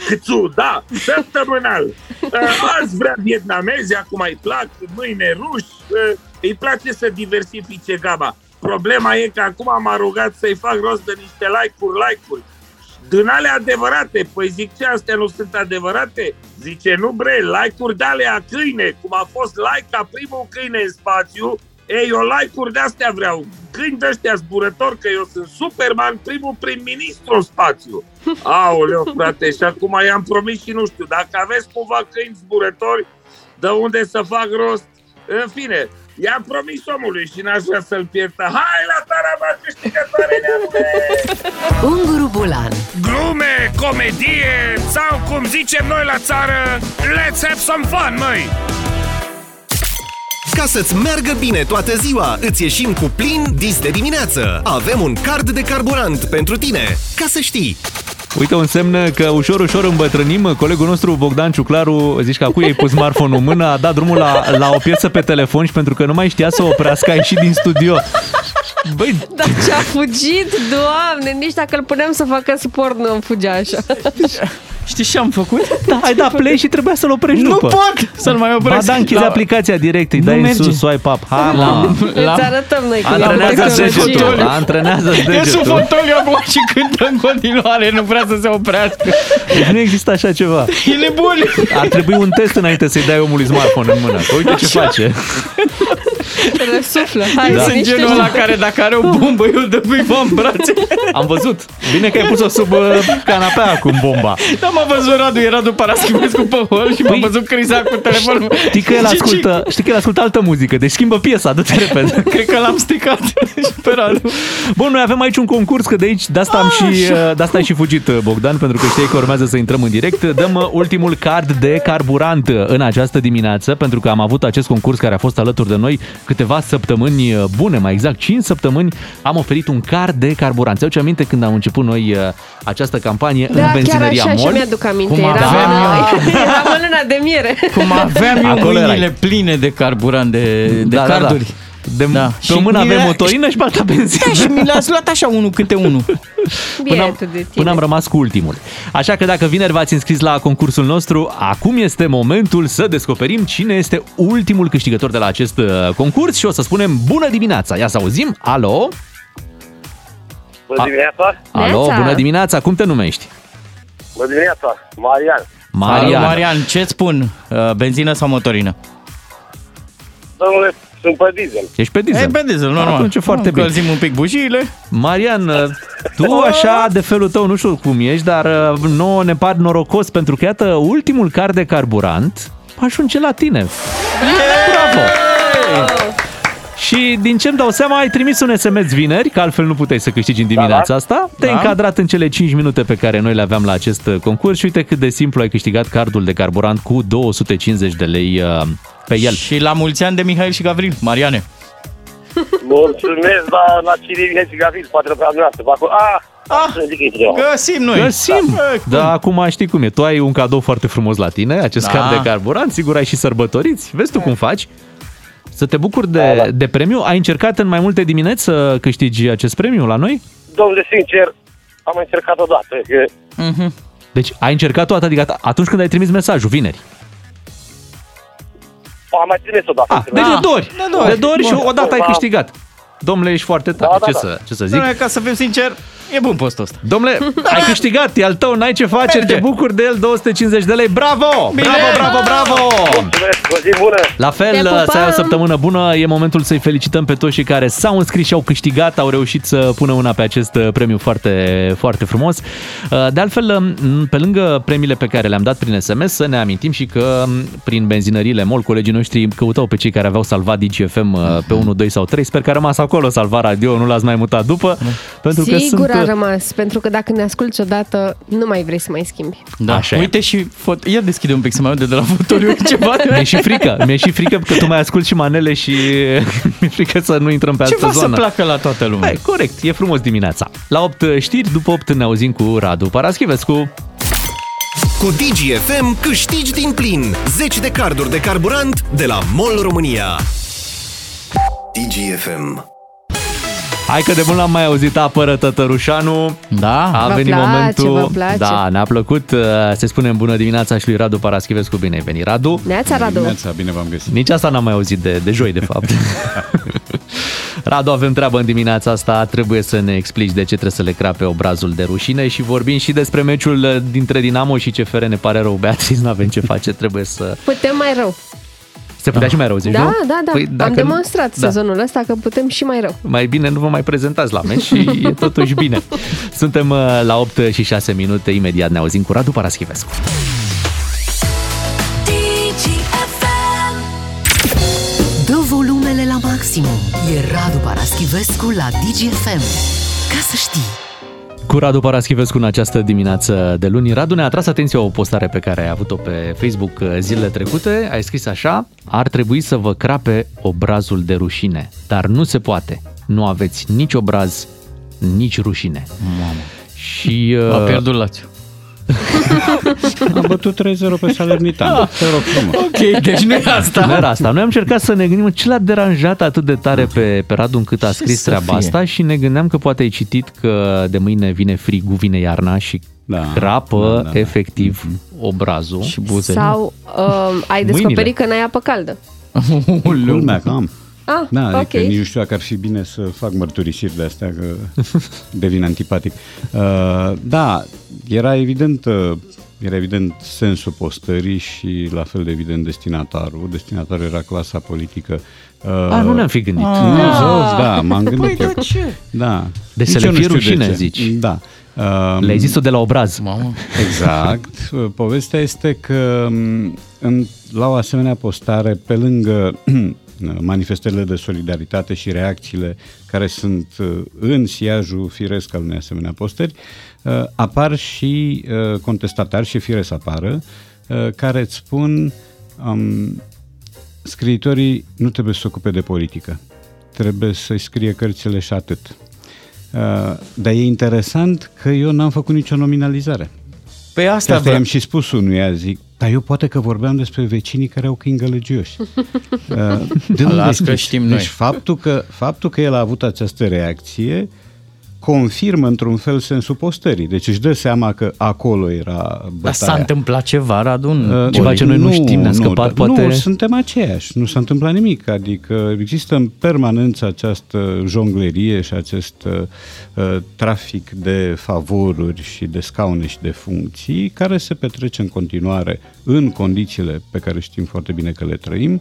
Câțu, da, săptămânal. Uh, Azi vrea vietnamezi, acum îi plac, mâine ruși, uh, îi place să diversifice gama. Problema e că acum m-a rugat să-i fac rost de niște like-uri, like-uri. Din alea adevărate, păi zic ce, astea nu sunt adevărate? Zice, nu bre, like-uri de alea câine, cum a fost like ca primul câine în spațiu, ei, eu like-uri de astea vreau. Câini de ăștia zburători, că eu sunt Superman, primul prim-ministru în spațiu. Aoleu, frate, și acum i-am promis și nu știu, dacă aveți cumva câini zburători, de unde să fac rost, în fine, i-am promis omului și n-aș vrea să-l pierdă. Hai la taraba câștigătoare, neamule! Unguru Bulan Glume, comedie sau cum zicem noi la țară, let's have some fun, măi! Ca să-ți meargă bine toată ziua, îți ieșim cu plin dis de dimineață. Avem un card de carburant pentru tine, ca să știi. Uite un semn că ușor, ușor îmbătrânim. Colegul nostru Bogdan Ciuclaru, zici că acum i-ai pus smartphone-ul în mână, a dat drumul la, la o piesă pe telefon și pentru că nu mai știa să o oprească, a ieșit din studio. Băi, Dar ce-a fugit, doamne, nici dacă îl puneam să facă sport nu îmi fugea așa. Știi ce am făcut? da, ai dat play și trebuia să-l oprești Nu după. pot să-l mai Ba opresc. da, închizi La- aplicația direct, îi Nu dai în merge. sus, swipe up. Ha, La- mă. la- Îți arătăm noi cum e Antrenează tehnologia. degetul, antrenează E sub degetul. fotoliu acum și cântă în continuare, nu vrea să se oprească. Deci nu există așa ceva. E nebun. Ar trebui un test înainte să-i dai omului smartphone în mână. Că uite ce face. Răsuflă. Hai, Eu da. sunt genul ăla care dacă are o bombă, eu dă cuiva în brațe. Am văzut. Bine că ai pus-o sub uh, canapea acum bomba. Da, m-a văzut Radu, e Radu Paraschivescu pe hol și m-a văzut Criza cu telefonul. Păi, Știi că el Ce- ascultă, știi că el ascultă altă muzică, deci schimbă piesa, du-te repede. Cred că l-am stricat și pe Radu. Bun, noi avem aici un concurs, că de aici, de asta am și, uh, de asta ai și fugit, uh, Bogdan, pentru că știai că urmează să intrăm în direct. Dăm uh, ultimul card de carburant uh, în această dimineață, pentru că am avut acest concurs care a fost alături de noi câteva săptămâni uh, bune, mai exact 5 săptămâni, am oferit un card de carburant. Ți-au aminte când am început noi uh, această campanie în Da, chiar benzinăria așa și MOL? mi-aduc aminte. Cum Era, aveam în, era în luna de miere. Cum aveam eu Acolo erai. mâinile pline de carburant, de, de Da, da, da. Carduri. De, Da. Pe Și o mână mi avem le- motorină și pe alta benzină. Da, și mi le-ați luat așa unul câte unul. Bietul am, de tine. până am rămas cu ultimul. Așa că dacă vineri v-ați înscris la concursul nostru, acum este momentul să descoperim cine este ultimul câștigător de la acest uh, concurs și o să spunem bună dimineața. Ia să auzim. Alo? Bună dimineața! Alo, Neața. bună dimineața. Cum te numești? Bună dimineața! Marian! Marian. Alo, Marian, ce-ți spun? Uh, Benzină sau motorină? Domnule, sunt pe diesel. Ești pe diesel. E pe diesel, normal. Atunci e foarte bine. Încălzim un pic bujiile. Marian, uh, tu așa de felul tău, nu știu cum ești, dar uh, nouă ne par norocos pentru că iată ultimul car de carburant ajunge la tine. Bravo! Și Și din ce-mi dau seama, ai trimis un SMS vineri, că altfel nu puteai să câștigi în dimineața Da, da. asta. Te-ai Da. încadrat în cele 5 minute pe care noi le aveam la acest uh, concurs și uite cât de simplu ai câștigat cardul de carburant cu 250 de lei uh, pe el. Și la mulți ani de Mihail și Gavril, Mariane. Mulțumesc, dar la cine vine și Gavril, poate la noastră. Acolo, ah, ah, să zic aici ceva. Găsim noi. Găsim! Da, bă, Da, acum știi cum e. Tu ai un cadou foarte frumos la tine, acest Da. card de carburant, sigur ai și sărbătoriți. Vezi tu cum faci? Să te bucuri de, Da, da. de premiu. Ai încercat în mai multe dimineți să câștigi acest premiu la noi? Domnule, sincer, am încercat odată. Că Mhm. Deci ai încercat toată, adică atunci când ai trimis mesajul, vineri. Am mai trimis odată. Ah, deci de două ori. De două ori. De două ori și Bun. odată ai Da. câștigat. Domnule, ești foarte tare. Da, da, ce, da. Să, ce să zic? Dom'le, ca să fim sincer, e bun postul ăsta. Domnule, ai câștigat, e al tău, n-ai ce face, Merge. te bucuri de el, 250 de lei. Bravo! Bine! Bravo, bravo, bravo! Mulțumesc, o zi bună! La fel, Te pupăm! să ai o săptămână bună. E momentul să-i felicităm pe toți cei care s-au înscris și au câștigat, au reușit să pună una pe acest uh, premiu foarte, foarte frumos. Uh, De altfel, um, pe lângă premiile pe care le-am dat prin SMS, să ne amintim și că um, prin benzinările MOL, colegii noștri căutau pe cei care aveau salvat DGFM uh, pe 1, 2 sau 3. Sper că a rămas acolo salvat radio, nu l-ați mai mutat după. Pentru că Sigur sunt, a uh, rămas, pentru că dacă ne asculti odată, nu mai vrei să mai schimbi. Da. Așa e. Uite și fot... Ia deschide un pic să mai aud de la fotoriu ceva. Mi-e și frică, mi-e și frică că tu mai asculti și manele și mi-e frică să nu intrăm pe altă Ceva să zonă. placă la toată lumea. Hai, corect, e frumos dimineața. La 8 știri, după 8 ne auzim cu Radu Paraschivescu. Cu DGFM câștigi din plin 10 de carduri de carburant de la MOL România. DGFM. Hai că de mult l-am mai auzit apără tătărușanu. Da? A Vă venit place, momentul. vă place. Da, ne-a plăcut. uh, Se spune bună dimineața și lui Radu Paraschivescu. Bine ai venit, Radu. Neața, Radu. Dimineața, bine v-am găsit. Nici asta n-am mai auzit de, de joi, de fapt. Radu, avem treabă în dimineața asta. Trebuie să ne explici de ce trebuie să le crape obrazul de rușine și vorbim și despre meciul dintre Dinamo și CFR. Ne pare rău, Beatrice, nu avem ce face. Trebuie să... Putem mai rău. Se putea și mai rău, zici, Da, nu? da, da. Păi, dacă Am nu- demonstrat da. sezonul ăsta că putem și mai rău. mai bine nu vă mai prezentați la meci și e totuși bine. Suntem uh, la 8 și 6 minute, imediat ne auzim cu Radu Paraschivescu. Dă volumele la maximum. E Radu Paraschivescu la DGFM. Ca să știi. Cu Radu Paraschivescu în această dimineață de luni. Radu ne-a atras atenția o postare pe care ai avut-o pe Facebook uh, zilele trecute. Ai scris așa, ar trebui să vă crape obrazul de rușine, dar nu se poate. Nu aveți nici obraz, nici rușine. Mamă. Și... A Uh, pierdut Lazio. Am bătut 3-0 pe Salernitana. Te rog frumos. Ok, deci nu e asta. Nu era asta. Noi am încercat să ne gândim ce l-a deranjat atât de tare pe, pe Radu încât a Ce scris să treaba fie? asta și ne gândeam că poate ai citit că de mâine vine frigul, vine iarna și Da, crapă da, da, da. efectiv obrazul. Și buzele. Sau um, ai descoperit că n-ai apă caldă. Culmea că am. Ah, Da, ok. adică nici nu știu dacă ar fi bine să fac mărturisiri de astea, că devin antipatic. Uh, da, era evident, uh, era evident sensul postării și la fel de evident destinatarul. Destinatarul era clasa politică. Uh, A, nu ne-am fi gândit. Nu, zău, da, m-am gândit Păi, eu. de ce? Da. De să Nici le eu nu fie știu de rușine, ce. zici. Da. Um, Le-ai zis-o de la obraz. Mamă. Exact. Povestea este că m, în, la o asemenea postare, pe lângă manifestările de solidaritate și reacțiile care sunt uh, în siajul firesc al unei asemenea postări, uh, apar și uh, contestatari și fire să apară, uh, care îți spun um, scriitorii nu trebuie să se ocupe de politică. Trebuie să-i scrie cărțile și atât. Uh, dar e interesant că eu n-am făcut nicio nominalizare. Pe Și asta asta vreau. i-am și spus unuia, zic, dar eu poate că vorbeam despre vecinii care au câini gălăgioși. Uh, de unde Las că știți? știm deci noi. faptul că, faptul că el a avut această reacție confirmă într-un fel sensul postării. Deci își dă seama că acolo era bătaia. Dar s-a întâmplat ceva, Radu? în Uh, Ceva ce noi nu știm, ne-a scăpat, nu, poate- Nu, suntem aceiași, nu s-a întâmplat nimic. Adică există în permanență această jonglerie și acest uh, uh, trafic de favoruri și de scaune și de funcții care se petrece în continuare în condițiile pe care știm foarte bine că le trăim.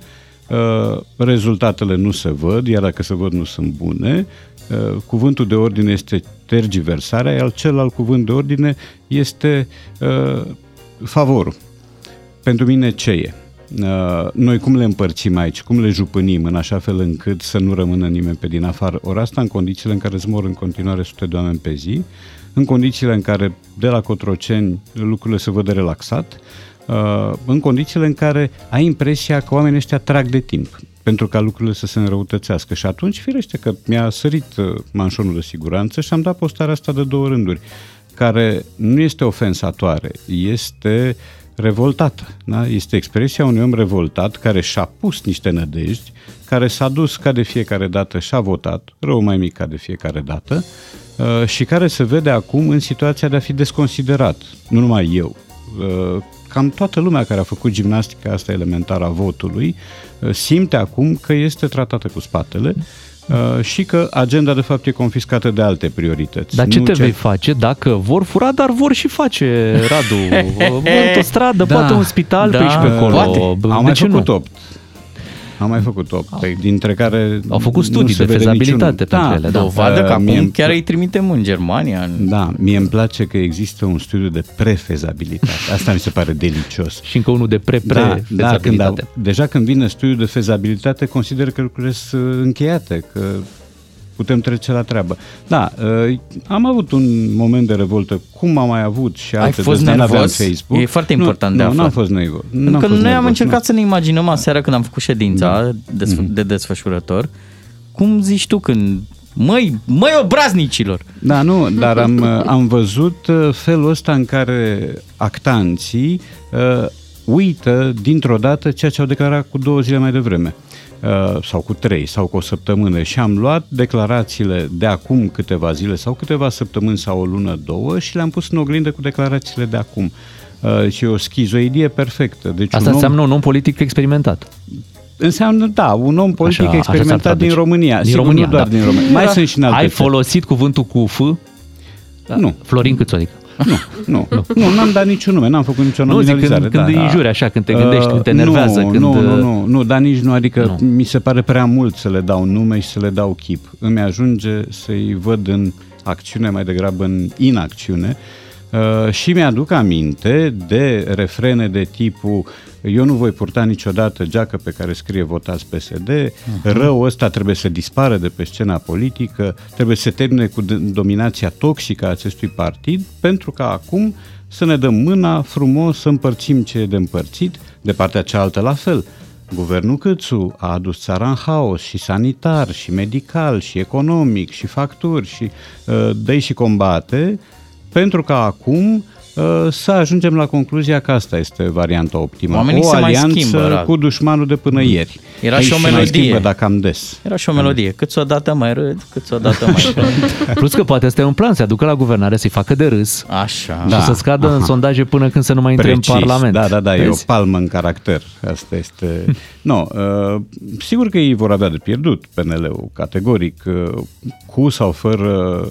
Uh, rezultatele nu se văd, iar dacă se văd nu sunt bune. Uh, cuvântul de ordine este tergiversarea, iar celălalt cuvânt de ordine este uh, favorul. Pentru mine ce e? uh, noi cum le împărțim aici, cum le jupânim în așa fel încât să nu rămână nimeni pe din afară. Ori asta în condițiile în care îți mor în continuare sute de oameni pe zi, în condițiile în care de la Cotroceni lucrurile se văd de relaxat, uh, în condițiile în care ai impresia că oamenii ăștia trag de timp pentru ca lucrurile să se înrăutățească. Și atunci, firește că mi-a sărit uh, manșonul de siguranță și am dat postarea asta de două rânduri, care nu este ofensatoare, este revoltată. Da? Este expresia unui om revoltat care și-a pus niște nădejdi, care s-a dus ca de fiecare dată și a votat, rău mai mic ca de fiecare dată, uh, și care se vede acum în situația de a fi desconsiderat. Nu numai eu, uh, cam toată lumea care a făcut gimnastica asta elementară a votului uh, simte acum că este tratată cu spatele uh, și că agenda de fapt e confiscată de alte priorități. Dar ce Nu te vei face dacă vor fura, dar vor și face, Radu? Într-o stradă, Da. poate un spital pe aici pe acolo. Poate. De Am mai ce făcut nu? 8. Am mai făcut 8, dintre care Au făcut nu studii se de vede fezabilitate niciunul. pentru ele, da. Dovadă că Uh, mie acum îmi chiar pla- îi trimitem în Germania. În... Da, mie îmi place că există un studiu de prefezabilitate. Asta mi se pare delicios. Și încă unul de Da, da, când pre-pre-fezabilitate. au, deja când vine studiul de fezabilitate, consider că lucrurile sunt încheiate, că putem trece la treabă. Da, uh, am avut un moment de revoltă, cum am mai avut și alte fost dăți, n-aveam nervos? Facebook. E foarte Nu, important de nu, aflat. n-am fost nervos. Pentru N-am că fost noi am nervos, încercat nu. să ne imaginăm aseară când am făcut ședința Da. desf- Mhm. de desfășurător. Cum zici tu când... Măi, măi obraznicilor! Da, nu, dar am, uh, am văzut uh, felul ăsta în care actanții uh, uită dintr-o dată ceea ce au declarat cu două zile mai devreme uh, sau cu trei sau cu o săptămână și am luat declarațiile de acum câteva zile sau câteva săptămâni sau o lună, două și le-am pus în oglindă cu declarațiile de acum. Uh, și e o schizoidie perfectă. Deci Asta un om, înseamnă un om politic experimentat. Înseamnă, da, un om politic Așa- așa experimentat s-ar din traduce. România. Din Sigur, România, nu doar da. din România. Mai sunt și în alte Ai țări. folosit cuvântul cu F? Da. Nu. Florin Câțu, adică. Nu, nu, nu, nu, n-am dat niciun nume, n-am făcut nicio Nu, zic, nominalizare. când- când da, îi da. înjuri așa, când te gândești, când te Uh, enervează, Nu, când, nu, nu, uh, nu, nu, dar nici nu, adică mi se pare prea mult să le dau nume și să le dau chip. Îmi ajunge să-i văd în acțiune mai degrabă în inacțiune Uh, și mi-aduc aminte de refrene de tipul eu nu voi purta niciodată geacă pe care scrie votați PSD, răul ăsta trebuie să dispară de pe scena politică, trebuie să se termine cu d- dominația toxică a acestui partid, pentru că acum să ne dăm mâna frumos să împărțim ce e de împărțit, de partea cealaltă la fel. Guvernul Câțu a adus țara în haos și sanitar, și medical, și economic, și facturi, și uh, dă și combate, pentru că acum uh, să ajungem la concluzia că asta este varianta optimă. Oamenii o se mai alianță schimbă, Radu. cu dușmanul de până ieri. Era Aici și o se mai melodie. schimbă, dar cam des. Era și o melodie. Cât o dată mai râd, cât o dată mai râd. Plus că poate asta e un plan, să aducă la guvernare, să-i facă de râs Așa. și să scadă în aha. sondaje până când să nu mai intre Precis. în Parlament. Da, da, da, e o Vezi? palmă în caracter. Asta este... no, uh, sigur că ei vor avea de pierdut PNL-ul, categoric, uh, cu sau fără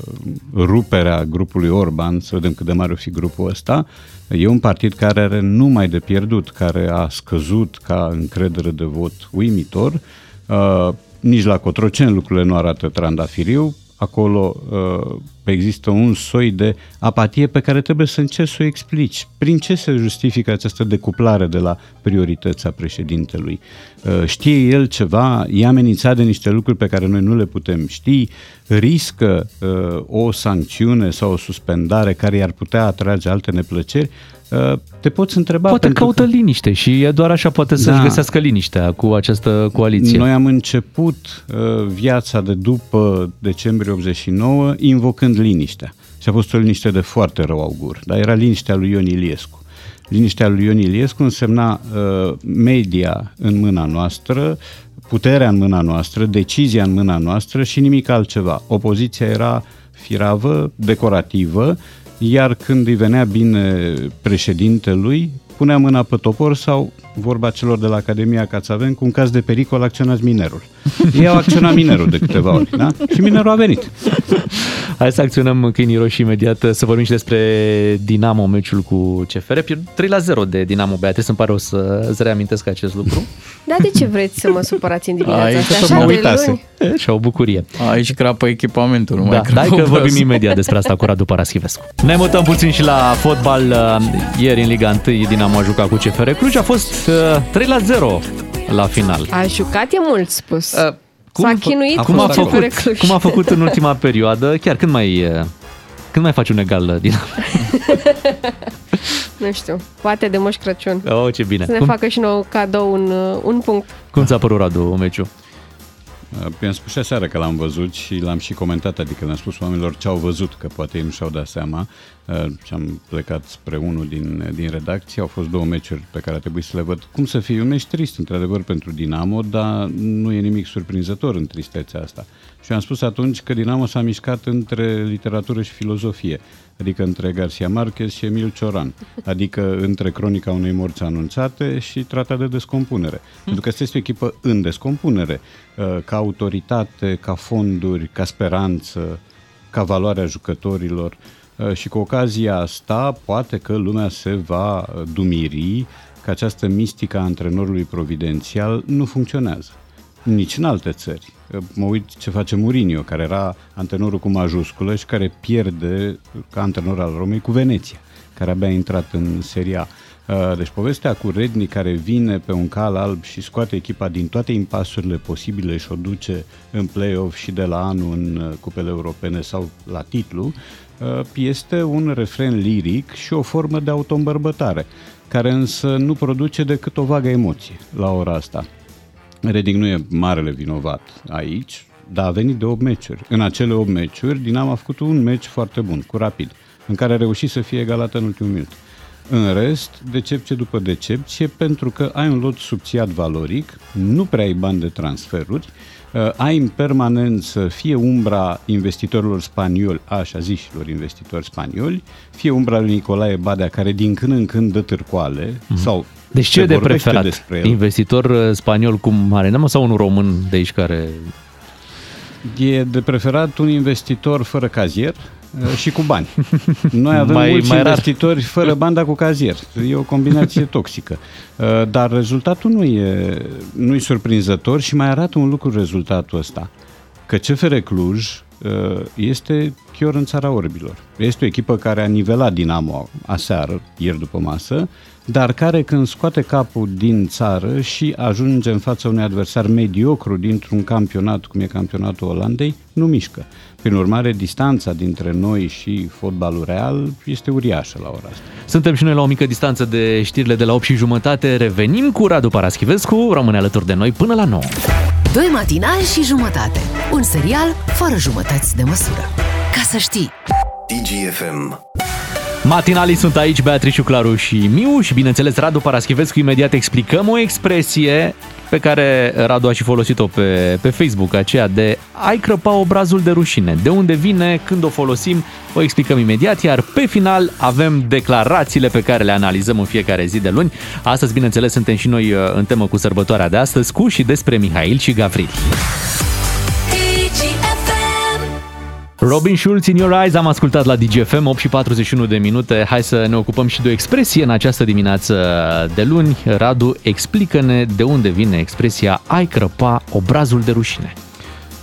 ruperea grupului Orban, să vedem cât de mare o fi grupul ăsta. E un partid care are numai de pierdut, care a scăzut ca încredere de vot uimitor. Uh, nici la Cotroceni lucrurile nu arată trandafiriu, acolo uh, există un soi de apatie pe care trebuie să încerci să o explici. Prin ce se justifică această decuplare de la priorități a președintelui? Uh, știe el ceva, e amenințat de niște lucruri pe care noi nu le putem ști, riscă uh, o sancțiune sau o suspendare care i-ar putea atrage alte neplăceri? Uh, te poți întreba... Poate pentru caută liniște și e doar așa poate să-și Da. găsească liniștea cu această coaliție. Noi am început uh, viața de după decembrie 89 invocând liniștea. Și a fost o liniște de foarte rău augur, dar era liniștea lui Ion Iliescu. Liniștea lui Ion Iliescu însemna uh, media în mâna noastră, puterea în mâna noastră, decizia în mâna noastră și nimic altceva. Opoziția era firavă, decorativă, iar când îi venea bine președintelui, punea mâna pe topor sau, vorba celor de la Academia Cațaven, cu un caz de pericol acționați minerul. Ei au acționat minerul de câteva ori, da? Și minerul a venit. Hai să acționăm câinii roșii imediat, să vorbim și despre Dinamo, meciul cu CFR. Pierd 3 la 0 de Dinamo, Beatrice, îmi pare o să îți reamintesc acest lucru. Dar de ce vreți să mă supărați în dimineața Ai, asta? tot Așa mă de uitase. luni? E, Și o bucurie. Aici crapă echipamentul, nu Da, mai dai crapă că vorbim obrazul. imediat despre asta cu Radu Paraschivescu. Ne mutăm puțin și la fotbal. Uh, Ieri în Liga 1 Dinamo a jucat cu CFR Cluj. A fost uh, 3 la 0 la final. A jucat e mult spus. Uh, S-a chinuit cum a, cu făcut, CFR Cluj. cum a făcut în ultima perioadă? Chiar când mai, uh, când mai faci un egal uh, Dinamo? Nu știu, poate de Moș Crăciun. Oh, ce bine. Să ne Cum, facă și nou cadou un, uh, un punct. cum ți-a părut Radu meciul? I-am spus și aseară că l-am văzut și l-am și comentat, adică le-am spus oamenilor ce au văzut, că poate ei nu și-au dat seama. Uh, Și am plecat spre unul din, din redacție, au fost două meciuri pe care a trebuit să le văd. Cum să fie un meci trist, într-adevăr, pentru Dinamo, dar nu e nimic surprinzător în tristețea asta. Și am spus atunci că Dinamo s-a mișcat între literatură și filozofie, adică între Garcia Marquez și Emil Cioran, adică între cronica unei morți anunțate și trata de descompunere. Pentru că asta este o echipă în descompunere, uh, ca autoritate, ca fonduri, ca speranță, ca valoarea jucătorilor uh, și cu ocazia asta poate că lumea se va uh, dumiri că această mistică a antrenorului providențial nu funcționează. Nici în alte țări. Uh, Mă uit ce face Mourinho, care era antrenorul cu majusculă și care pierde ca antrenor al Romei cu Veneția, care abia a intrat în Seria A. Uh, Deci povestea cu Redni care vine pe un cal alb și scoate echipa din toate impasurile posibile și o duce în play-off și de la anul în uh, cupele europene sau la titlu, uh, este un refren liric și o formă de autoîmbărbătare, care însă nu produce decât o vagă emoție la ora asta. Reading nu e marele vinovat aici, dar a venit de 8 meciuri. În acele 8 meciuri, Dinamo a făcut un meci foarte bun, cu rapid, în care a reușit să fie egalată în ultimul minut. În rest, decepție după decepție, pentru că ai un lot subțiat valoric, nu prea ai bani de transferuri, uh, ai în permanență fie umbra investitorilor spanioli, așa zișilor investitori spanioli, fie umbra lui Nicolae Badea, care din când în când dă târcoale, sau Deci ce se e de vorbește preferat? despre el. Investitor uh, spaniol cum are Dinamo sau unul român de aici care... E de preferat un investitor fără cazier uh, și cu bani. Noi avem Mai- mai, mulți mai rar. investitori fără bani, dar cu cazier. E o combinație toxică. Uh, Dar rezultatul nu e, nu e surprinzător și mai arată un lucru rezultatul ăsta. Că CFR Cluj uh, este chiar în țara orbilor. Este o echipă care a nivelat Dinamo aseară, ieri după masă, dar care când scoate capul din țară și ajunge în fața unui adversar mediocru dintr-un campionat, cum e campionatul Olandei, nu mișcă. Prin urmare, distanța dintre noi și fotbalul real este uriașă la ora asta. Suntem și noi la o mică distanță de știrile de la 8 și jumătate. Revenim cu Radu Paraschivescu. Rămâne alături de noi până la 9. Doi matinali și jumătate. Un serial fără jumătăți de măsură. Ca să știi. DGFM. Matinalii sunt aici, Beatrice Claru și Miu și bineînțeles Radu Paraschivescu. Imediat explicăm o expresie pe care Radu a și folosit-o pe, pe Facebook, aceea de ai crăpa obrazul de rușine. De unde vine, când o folosim, o explicăm imediat, iar pe final avem declarațiile pe care le analizăm în fiecare zi de luni. Astăzi, bineînțeles, suntem și noi uh, în temă cu sărbătoarea de astăzi, cu și despre Mihail și Gavril. Robin Schulz, In Your Eyes, am ascultat la DGFM, 8 și 41 de minute. Hai să ne ocupăm și de o expresie în această dimineață de luni. Radu, explică-ne de unde vine expresia ai crăpa obrazul de rușine.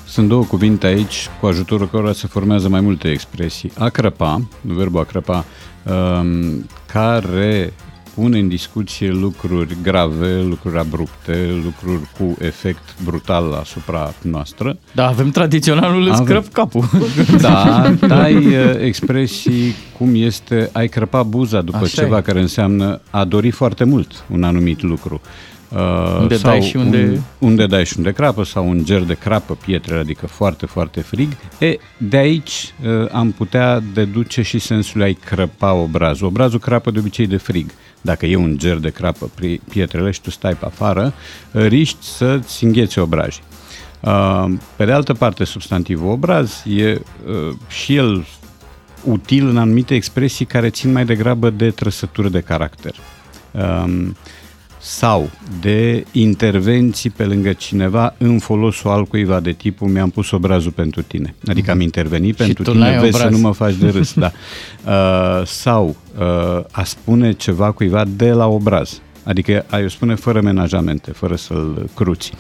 Sunt două cuvinte aici cu ajutorul cărora se formează mai multe expresii. A crăpa, verbul a crăpa, um, care pune în discuție lucruri grave, lucruri abrupte, lucruri cu efect brutal asupra noastră. Da, avem tradiționalul îți Avem. crăp capul. Da, ai uh, expresii cum este ai crăpa buza după Așa ceva e. care înseamnă a dori foarte mult un anumit lucru. Uh, Unde sau dai și unde- Un, unde dai și unde crapă sau un ger de crapă pietre, adică foarte, foarte frig. E, de aici uh, am putea deduce și sensul ai crăpa obrazul. Obrazul crapă de obicei de frig. Dacă e un ger de crapă pri- pietrele și tu stai pe afară, uh, riști să-ți îngheți obrajii. Uh, Pe de altă parte, substantivul obraz e uh, și el util în anumite expresii care țin mai degrabă de trăsături de caracter. Um, sau de intervenții pe lângă cineva în folosul altcuiva de tipul mi-am pus obrazul pentru tine. Adică am intervenit Și pentru tu tine, n-ai vezi obraz. să nu mă faci de râs. da. uh, sau uh, a spune ceva cuiva de la obraz. Adică ai o spune fără menajamente, fără să-l cruți.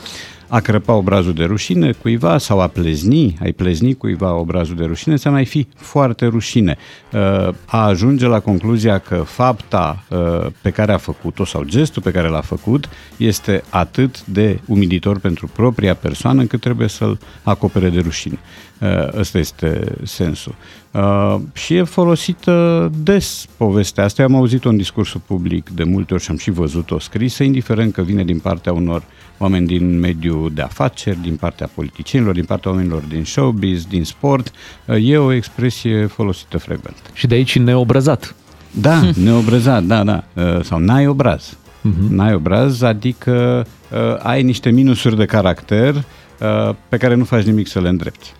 A crăpa obrazul de rușine cuiva sau a plezni, ai plezni cuiva obrazul de rușine, înseamnă ai fi foarte rușine. Uh, A ajunge la concluzia că fapta uh, pe care a făcut-o sau gestul pe care l-a făcut este atât de umilitor pentru propria persoană încât trebuie să-l acopere de rușine. Uh, Ăsta este sensul. Uh, și e folosită des povestea asta. Eu am auzit-o în discursul public de multe ori și am și văzut-o scrisă, indiferent că vine din partea unor oameni din mediul de afaceri, din partea politicienilor, din partea oamenilor din showbiz, din sport. Uh, E o expresie folosită frecvent. Și de aici neobrăzat. Da, neobrăzat, da, da. Uh, Sau n-ai obraz. Uh-huh. N-ai obraz, adică uh, ai niște minusuri de caracter uh, pe care nu faci nimic să le îndrepti.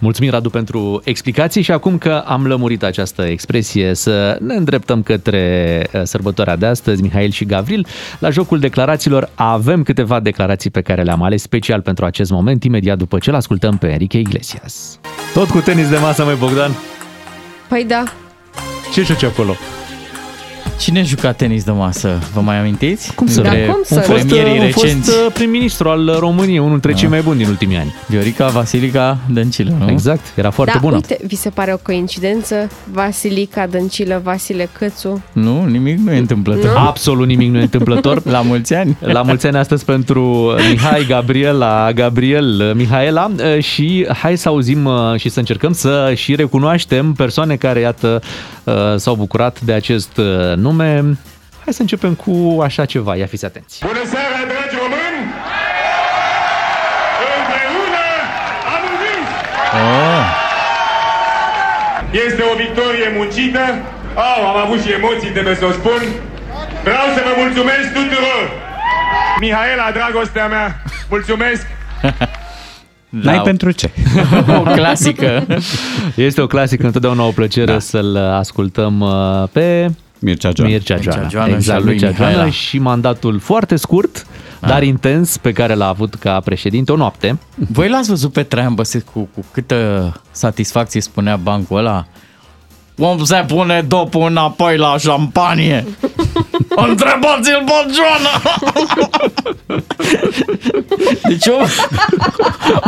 Mulțumim, Radu, pentru explicații și acum că am lămurit această expresie, să ne îndreptăm către uh, sărbătoarea de astăzi, Mihail și Gavril. La jocul declarațiilor avem câteva declarații pe care le-am ales special pentru acest moment, imediat după ce l-ascultăm pe Enrique Iglesias. Tot cu tenis de masă, mai Bogdan? Păi da, Ce joci acolo? Cine juca tenis de masă? Vă mai amintiți? Cum să Dintre Da, cum să Un fost, Premierii un fost recenți. uh, prim-ministru al României, unul dintre cei mai buni din ultimii ani. Viorica Vasilica Dăncilă, nu? Exact, era foarte da, bună. uite, vi se pare o coincidență? Vasilica Dăncilă, Vasile Cățu. Nu, nimic nu e întâmplător. Absolut nimic nu e întâmplător. La mulți ani. La mulți ani astăzi pentru Mihai, Gabriela, Gabriel, Mihaela uh, și hai să auzim uh, și să încercăm să și recunoaștem persoane care, iată, uh, s-au bucurat de acest uh, nume. Hai să începem cu așa ceva, ia fiți atenți. Bună seara, dragi români! Împreună am învins! Oh, Este o victorie muncită. Au, am avut și emoții, trebuie să o spun. Vreau să vă mulțumesc tuturor! Mihaela, dragostea mea, mulțumesc! N-ai Da. pentru ce? o clasică. Este o clasică, întotdeauna o plăcere da. să-l ascultăm uh, pe Mircea Joana. Mircea Joana. Joana și a exact, lui Mircea Mihaela. Joana și mandatul foarte scurt, dar intens, pe care l-a avut ca președinte o noapte. Voi l-ați văzut pe Traian Băsescu cu câtă satisfacție spunea bancul ăla? Cum se pune dopul înapoi la șampanie? Întrebați-l pe Joana! Deci om,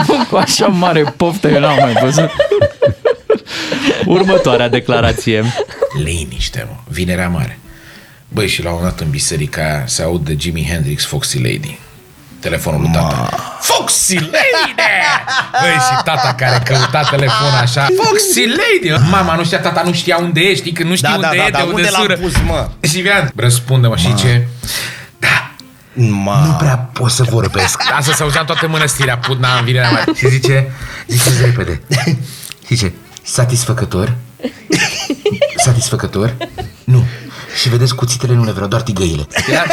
om cu așa mare poftă eu n-am mai văzut. Următoarea declarație. Liniște, mă. Vinerea mare. Băi, și la un dat în biserica aia se aud de Jimi Hendrix Foxy Lady. Telefonul lui tata. Foxy Lady! Băi, și tata care căuta telefonul așa. Foxy Lady! Mama nu știa, tata nu știa unde e, știi? Când nu știi Da, unde da, e, da, de da, unde, unde l-am sură. pus, mă? Și Vian, răspunde-mă, și ce? Da, Ma. nu prea pot să vorbesc. Asta se auzea în toată mănăstirea Putna în vinerea mare. Și zice, zice repede. Zice, satisfăcător? Satisfăcător? Nu. Și vedeți, cuțitele nu le vreau, doar tigăile. Era...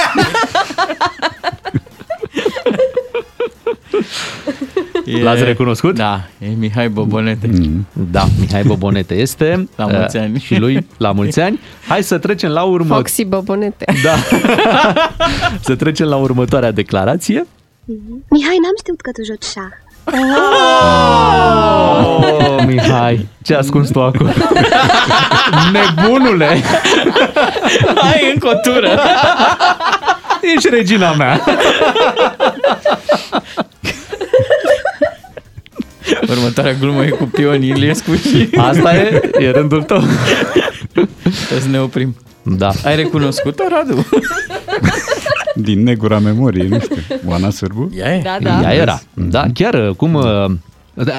E- L-ați recunoscut? Da, e Mihai Bobonete. Mm. Da, Mihai Bobonete este. La mulți uh, ani. Și lui la mulți ani. Hai să trecem la urmă. Foxy Bobonete. Da. să trecem la următoarea declarație. Mihai, n-am știut că tu joci șah. Oh, Mihai, ce ascuns tu acolo? Nebunule! Hai în cotură! Ești regina mea! Următoarea glumă e cu Pion Iliescu și... Asta e, e rândul tău. Trebuie să ne oprim. Da. Ai recunoscut-o, Radu? Din negura memoriei, nu știu. Oana Sârbu? Ea e. Da, da. Ea era. Da, chiar, cum... uh,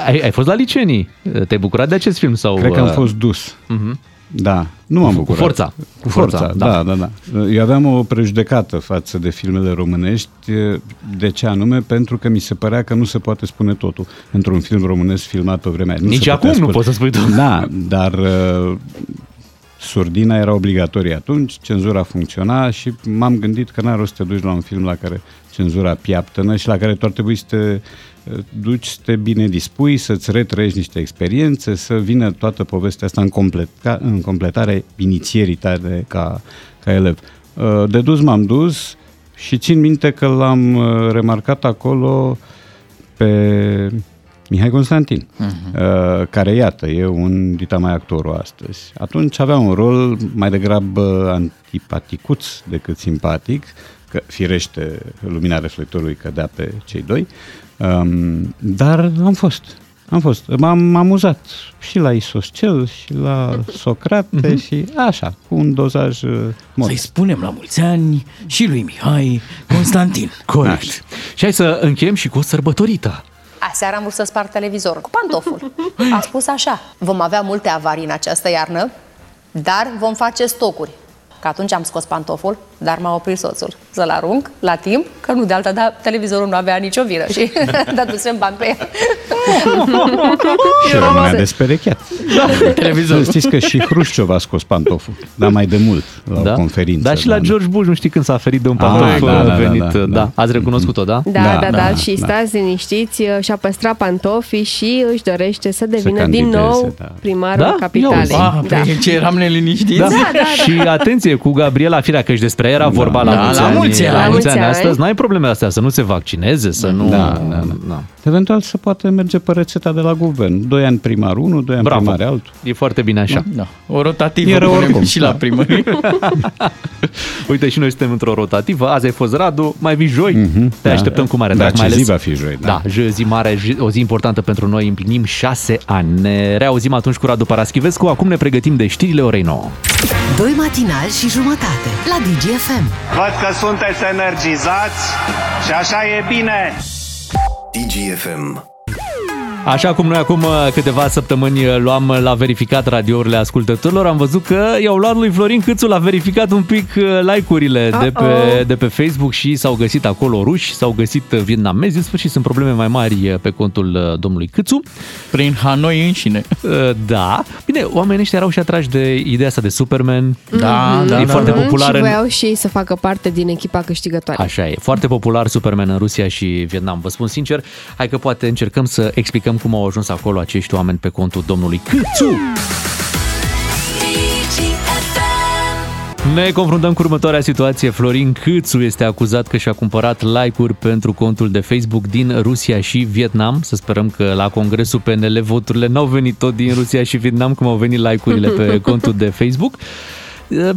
Ai, ai fost la licenii? Te-ai bucurat de acest film? Sau, Cred că am uh, fost dus. Mhm. Da, nu m-am Cu bucurat. forța. Cu forța, da. da, da, da. Eu aveam o prejudecată față de filmele românești. De ce anume? Pentru că mi se părea că nu se poate spune totul într-un film românesc filmat pe vremea aia. Nu Nici se putea acum nu spune. poți să spui tot. Da, dar uh, surdina era obligatorie atunci, cenzura funcționa și m-am gândit că n-are rost să te duci la un film la care cenzura piaptănă și la care tu ar trebui să te uh, duci să te bine dispui, să-ți retrăiești niște experiențe, să vină toată povestea asta în, completa, în completarea inițierii tale ca, ca elev. Uh, De dus m-am dus Și țin minte că l-am uh, remarcat acolo pe Mihai Constantin, uh-huh. care, iată, e un dita mai actorul astăzi. Atunci avea un rol mai degrabă antipaticuț decât simpatic, că firește lumina reflectorului cădea pe cei doi, um, dar am fost. Am fost. M-am amuzat și la Isoscel și la Socrate și așa, cu un dozaj uh, mod. Să-i spunem la mulți ani și lui Mihai Constantin. Corect. Și hai să încheiem și cu o sărbătorită. Aseară am vrut să sparg televizorul cu pantoful. A spus așa, vom avea multe avarii în această iarnă, dar vom face stocuri. Că atunci am scos pantoful, dar m-a oprit soțul să-l arunc la timp, că nu de alta, dar televizorul nu avea nicio vină și dădusem bani pe el. Și rămânea desperecheat. Da. Televizorul. Știți că și Hrușciov a scos pantoful, dar mai de mult, la Da? o conferință. Dar și la da. George Bush, nu știi când s-a ferit de un Ah, pantof da, da, venit. da, da, da. Ați recunoscut-o, da? Da, da, da, da, și stați liniștiți, și-a păstrat pantofii și își dorește să devină din candideze, nou da. primarul Da? capitalei. Ia uzi. da. Ah, pe ce eram neliniștiți? Da. Da, da, Și atenție cu Gabriela Firea, că și despre ea era vorba la Da, mulți la ani. mulți ani. La La mulți mulți ani ani. astăzi. N-ai probleme astea, să nu se vaccineze, să nu... Da, da, da. Eventual să poate merge pe rețeta de la guvern. Doi ani primar unul, doi ani Bravo. primar altul. E foarte bine așa. Da. O rotativă Era punem oricum, și da. la primărie. Uite, și noi suntem într-o rotativă. Azi ai fost Radu, mai vii joi. Te da. așteptăm cu mare Da, drag. ce mai ales... zi va fi joi, da. Da, joi, zi mare, zi- o zi importantă pentru noi. Împlinim șase ani. Ne reauzim atunci cu Radu Paraschivescu. Acum ne pregătim de știrile orei 9. Doi matinali și jumătate la DGFM. Văd că sunteți energizați și așa e bine. DGFM. Așa cum noi acum uh, câteva săptămâni uh, luam la verificat radiourile ascultătorilor, am văzut că i-au luat lui Florin Câțu la verificat un pic uh, like-urile de pe, Uh-oh. de pe Facebook și s-au găsit acolo ruși, s-au găsit uh, vietnamezi, în sfârșit sunt probleme mai mari uh, pe contul uh, domnului Câțu. Prin Hanoi înșine. Da. Bine, oamenii ăștia erau și atrași de ideea asta de Superman. Da, da, e da, foarte da. popular Și în... voiau și ei să facă parte din echipa câștigătoare. Așa e, foarte popular Superman în Rusia și Vietnam. Vă spun sincer, hai că poate încercăm să explicăm cum au ajuns acolo acești oameni pe contul domnului Câțu. Ne confruntăm cu următoarea situație. Florin Câțu este acuzat că și-a cumpărat like-uri pentru contul de Facebook din Rusia și Vietnam. Să sperăm că la congresul PNL voturile n-au venit tot din Rusia și Vietnam, cum au venit like-urile pe contul de Facebook.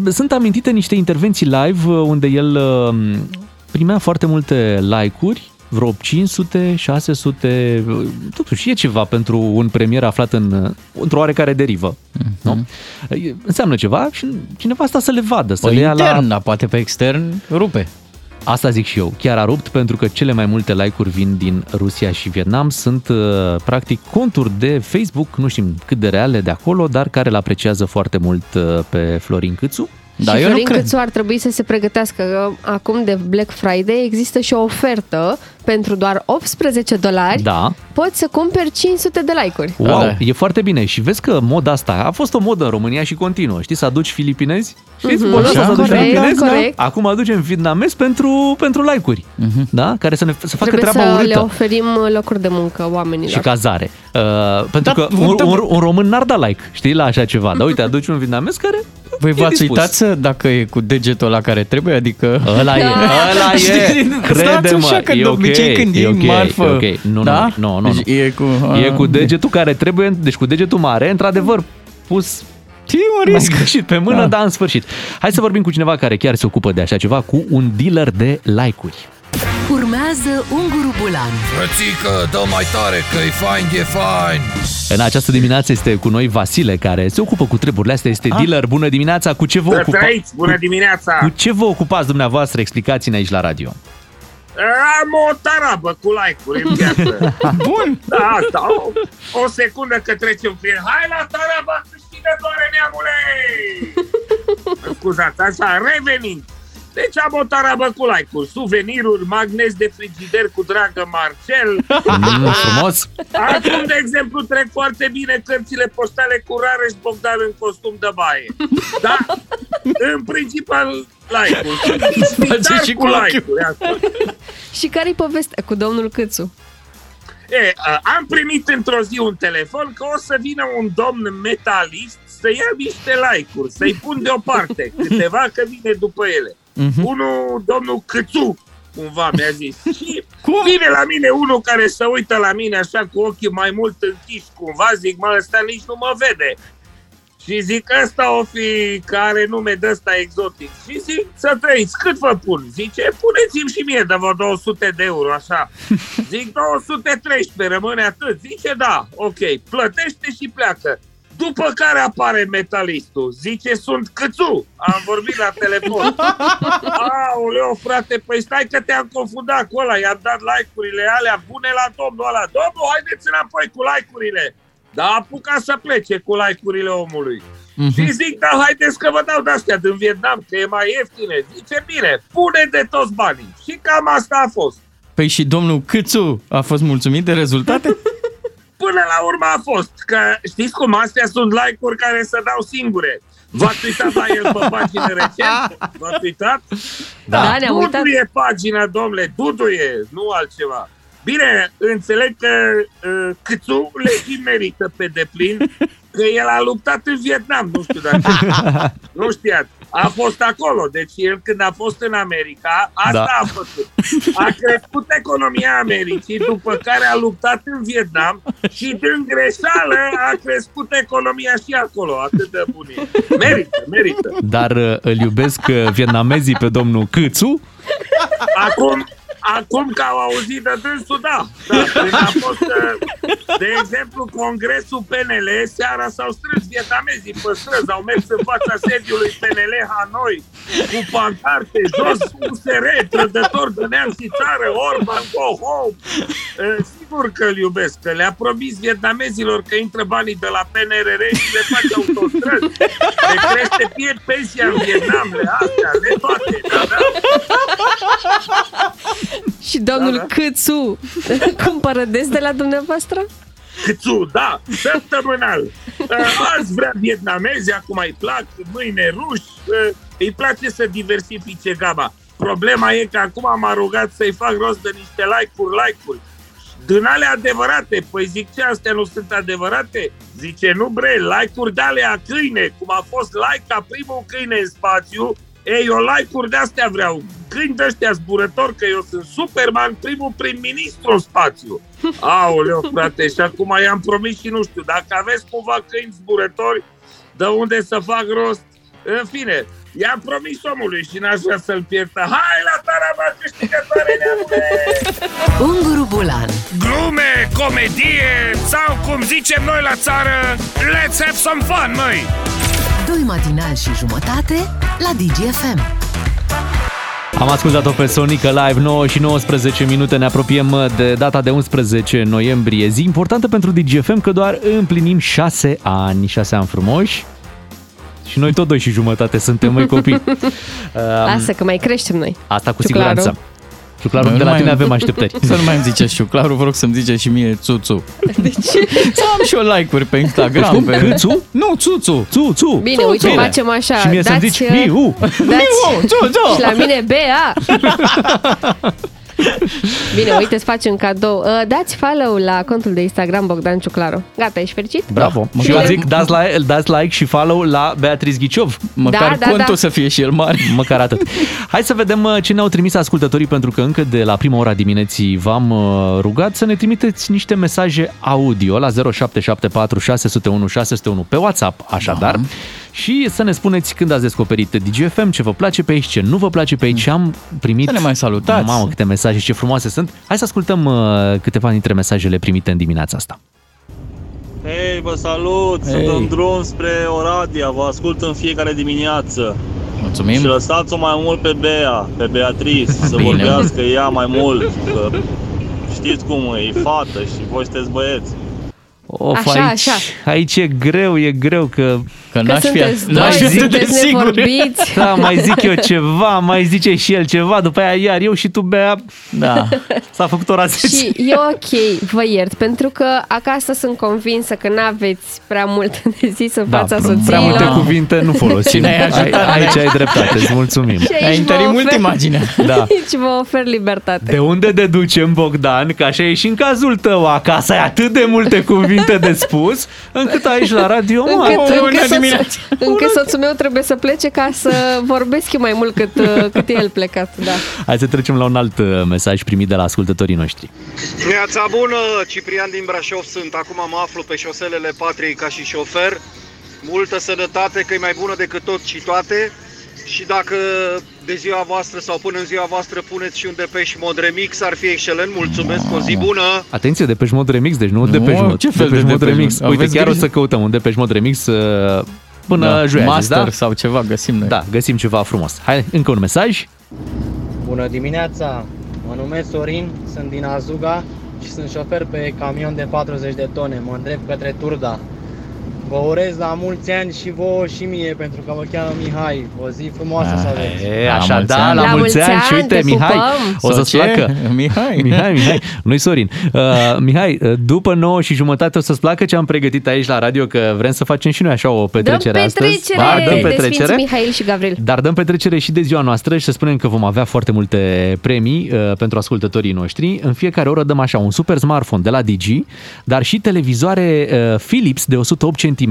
Sunt amintite niște intervenții live unde el uh, primea foarte multe like-uri, vreo 500, 600, totuși e ceva pentru un premier aflat în, într-o oarecare derivă. Mhm. Nu? Înseamnă ceva și cineva asta să le vadă, să O le ia la... intern, dar poate pe extern rupe. Asta zic și eu, chiar a rupt pentru că cele mai multe like-uri vin din Rusia și Vietnam. Sunt uh, practic conturi de Facebook, nu știm cât de reale de acolo, dar care îl apreciază foarte mult uh, pe Florin Câțu. Da, și Florin Câțu ar trebui să se pregătească. că Acum de Black Friday există și o ofertă pentru doar 18 dolari. Da. Poți să cumperi 500 de like-uri. Wow, Da. e foarte bine. Și vezi că moda asta a fost o modă în România și continuă. Știi, să aduci filipinezi? Știți, Mhm. moda asta Așa? să aduci Corect, filipinezi? corect. Acum aducem vietnamezi pentru, pentru like-uri. Da? Care să, ne, să facă Trebuie treaba să urâtă. le oferim locuri de muncă oamenilor. și cazare. Uh, pentru Da, că un, da. un, un român n-ar da like, știi, la așa ceva. Dar uite, aduci un vietnamez care Voi e v-ați dispus. uitat să, dacă e cu degetul la care trebuie, adică... Ăla e, ăla e, Știi, stați crede-mă, așa, că e de ok, obicei când e iei ok, marfă... e ok. Nu, da? nu, nu, nu, Deci nu. E cu... E cu degetul care trebuie, deci cu degetul mare, într-adevăr, pus Ce un mai risc? greșit pe mână, Da. da. dar în sfârșit. Hai să vorbim cu cineva care chiar se ocupă de așa ceva, cu un dealer de like-uri. Urmează Unguru Bulan. Frățică, dă mai tare că e fain, e fain. În această dimineață este cu noi Vasile, care se ocupă cu treburile astea, este dealer. Bună dimineața, cu ce vă Să ocupați? trăiți, bună dimineața! Cu ce vă ocupați dumneavoastră? Explicați-ne aici la radio. Am o tarabă cu like-uri în viață. Bun! Da, asta, o, o secundă că trece un client. Hai la taraba câștigătoare, neamule! Scuzați, așa, revenind. Deci am o tarabă cu like-uri, suveniruri, magnes de frigider cu dragă Marcel. Mm, frumos! Acum, de exemplu, trec foarte bine cărțile postale cu Rareș Bogdan în costum de baie. Da? În principal, like-uri. Face și cu cu like-uri. asta. Și care-i povestea cu domnul Câțu? E, a, am primit într-o zi un telefon că o să vină un domn metalist să ia niște like-uri, să-i pun deoparte câteva că vine după ele. Mhm. Unul, domnul Câțu, cumva mi-a zis. Și vine la mine unul care se uită la mine așa cu ochii mai mult închiși, cumva, zic, mă, ăsta nici nu mă vede. Și zic, ăsta o fi care nume de ăsta exotic. Și zic, să trăiți, cât vă pun? Zice, puneți-mi și mie de vreo 200 de euro, așa. Zic, 213, rămâne atât. Zice, da, ok, plătește și pleacă. După care apare metalistul. Zice, sunt câțu. Am vorbit la telefon. Aoleo, frate, păi stai că te-am confundat cu ăla. I-am dat like-urile alea bune la domnul ăla. Domnul, haideți înapoi cu like-urile. Dar a apucat să plece cu like-urile omului. Mm-hmm. Și zic, da, haideți că vă dau de-astea din Vietnam, că e mai ieftine. Zice, bine, pune de toți banii. Și cam asta a fost. Păi și domnul Câțu a fost mulțumit de rezultate? Până la urmă a fost, că știți cum astea sunt like-uri care se dau singure. V-ați uitat la el pe pagină recent? V-ați uitat? Da, da ne-am uitat. Dudu e pagina, domnule, Dudu e, nu altceva. Bine, înțeleg că uh, Câțu le merită pe deplin, că el a luptat în Vietnam, nu știu dacă nu știați. A fost acolo, deci el când a fost în America, asta da. a făcut. A crescut economia Americii, după care a luptat în Vietnam și din greșeală a crescut economia și acolo, atât de bun e. Merită, merită. Dar uh, îl iubesc uh, vietnamezii pe domnul Câțu? Acum, Acum că au auzit de dânsul, da. da. Când a fost, uh, de exemplu, congresul PNL, seara s-au strâns vietnamezii pe străzi, au mers în fața sediului PNL Hanoi cu pancarte, jos USR, trădător de neam și țară, Orban, go home. Uh, sigur că îl iubesc, că le-a promis vietnamezilor că intră banii de la PNRR și le face autostrăzi. Le crește fie pensia în Vietnam, le astea, le toate. Da, da. Și domnul da, da. Câțu cumpără des de la dumneavoastră? Câțu, da, săptămânal. Uh, azi vrea vietnamezi, acum îi plac, mâine ruși, uh, îi place să diversifice gama. Problema e că acum m-a rugat să-i fac rost de niște like-uri, like-uri. Din alea adevărate, păi zic ce astea nu sunt adevărate? Zice, nu bre, like-uri de alea câine, cum a fost like ca primul câine în spațiu, ei, eu like-uri de astea vreau. Câini de ăștia zburători, că eu sunt Superman, primul prim-ministru în spațiu. Aoleu, frate, și acum i-am promis și nu știu, dacă aveți cumva câini zburători, de unde să fac rost, în fine, i-am promis omului și n-aș vrea să-l pierdă. Hai la taraba câștigătoare, neamule! Unguru Bulan Glume, comedie sau cum zicem noi la țară, let's have some fun, măi! Doi matinali și jumătate la DGFM. Am ascultat-o pe Sonica Live 9 și 19 minute, ne apropiem de data de 11 noiembrie, zi importantă pentru DGFM că doar împlinim 6 ani, 6 ani frumoși. Și noi tot doi și jumătate suntem, mai copii. Lasă că mai creștem noi. Asta cu Ciuclaru. siguranță. Ciuclaru, de la mai- tine avem așteptări. Să nu mai îmi ziceți Ciuclaru, vă rog să-mi ziceți și mie Țuțu. De ce? Să am și eu like-uri pe Instagram. Cum? Pe... Câțu? Nu, Țuțu. Țu, țu. Bine, țu, uite, țu. facem așa. Și mie să-mi dați, zici uh, miu. Dați, Miu, țu, țu. Și la mine Bea. Bine, uite, îți facem cadou. Uh, Dați follow la contul de Instagram Bogdan Ciuclaru. Gata, ești fericit? Bravo. Da. Și eu Măcar- zic, dați like, dați like și follow la Beatriz Ghiciov. Măcar Da, da, contul da. să fie și el mare. Măcar atât. Hai să vedem uh, ce ne-au trimis ascultătorii, pentru că încă de la prima ora dimineții v-am uh, rugat să ne trimiteți niște mesaje audio la 0774 601 601 pe WhatsApp, așadar, Da. Și să ne spuneți când ați descoperit DGFM, ce vă place pe aici, ce nu vă place pe aici. Și am primit... Să ne mai salutați. Mamă, câte mesaje, ce frumoase sunt. Hai să ascultăm uh, câteva dintre mesajele primite în dimineața asta. Hei, vă salut! Sunt Hei. în drum spre Oradea, vă ascult în fiecare dimineață. Mulțumim. Și lăsați-o mai mult pe Bea, pe Beatrice, să Bine. vorbească ea mai mult. Că știți cum e, e fată și voi sunteți băieți. Of, Așa, aici, așa. aici e greu, e greu că... Că Că n-aș fi, sunteți doi, n-aș fi atât de sunteți sigur. nevorbiți. Da, mai zic eu ceva, mai zice și el ceva, după aia iar eu și tu, Bea, Da. s-a făcut ora 10. Și e ok, vă iert, pentru că acasă sunt convinsă că n-aveți prea mult de zis în fața prea- soțiilor. prea multe cuvinte nu folosim. Cine ai ajutat? Ai- Aici ai dreptate, îți mulțumim. Și aici Ai vă întărit mult ofer- imaginea. Da. Aici vă ofer libertate. De unde deducem, Bogdan, că așa e și în cazul tău acasă, ai atât de multe cuvinte de spus, încât aici la radio, mă, Încât, o, încât una să dimineața. Încă soțul meu trebuie să plece ca să vorbesc eu mai mult cât, uh, cât e el plecat. Da. Hai să trecem la un alt uh, mesaj primit de la ascultătorii noștri. Neața bună, Ciprian din Brașov sunt. Acum mă aflu pe șoselele Patriei ca și șofer. Multă sănătate, că e mai bună decât tot și toate. Și dacă de ziua voastră sau până în ziua voastră puneți și un Depeche Mode remix, ar fi excelent. Mulțumesc, o zi bună! Atenție, Depeche Mode Remix, deci nu, Nu, Depeche Mode. ce fel de Depeche Mode Depeche Remix. Mode? Uite, Aveți chiar o grijă? să căutăm un Depeche Mode Remix uh, până Da, joi, ai zis, master da? sau ceva găsim noi. Da, găsim ceva frumos. Hai, încă un mesaj. Bună dimineața! Mă numesc Sorin, sunt din Azuga și sunt șofer pe camion de 40 de tone. Mă îndrept către Turda. Vă urez la mulți ani și vouă și mie, pentru că mă cheamă Mihai. O zi frumoasă să aveți! E, așa, da, la, mulți ani, și uite, Mihai, o să-ți Soție, placă. Mihai. Mihai, Mihai, nu-i Sorin. Uh, Mihai, uh, după 9 și jumătate o să-ți placă ce am pregătit aici la radio, că vrem să facem și noi așa o Dăm petrecere astăzi. petrecere, de Sfinți Mihail și Gavril. Dar dăm petrecere și de ziua noastră și să spunem că vom avea foarte multe premii uh, pentru ascultătorii noștri. În fiecare oră dăm așa un super smartphone de la Digi, dar și televizoare uh, Philips de 108 cm.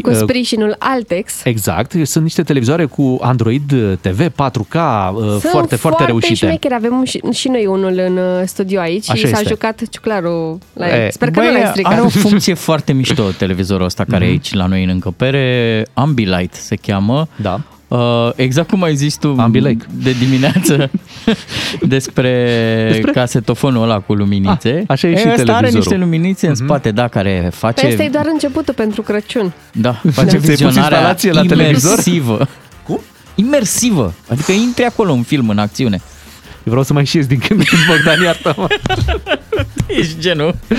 Cu sprijinul Altex. Exact, sunt niște televizoare cu Android TV 4K uh, Sunt foarte, foarte reușite. șmecheri. Avem și, și noi unul în uh, studio aici Așa și s-a este. jucat ciuclarul la el. E, Sper că băi, nu l-ai stricat. Are o funcție foarte mișto televizorul ăsta care e aici la noi în încăpere. Ambilight se cheamă. Da. Uh, exact cum ai zis tu Ambilight. de dimineață despre, despre casetofonul ăla cu luminițe. Ah, așa e și ăsta are televizorul. niște luminițe în spate, da, care face... Pe asta e doar începutul pentru Crăciun. Da, face Ți-ai pus vizionarea instalație la televizor? imersivă. Cum? Imersivă. Adică intri acolo în film, în acțiune. Eu vreau să mai și ies din când în când, Bogdan, iartă-mă. Ești genul.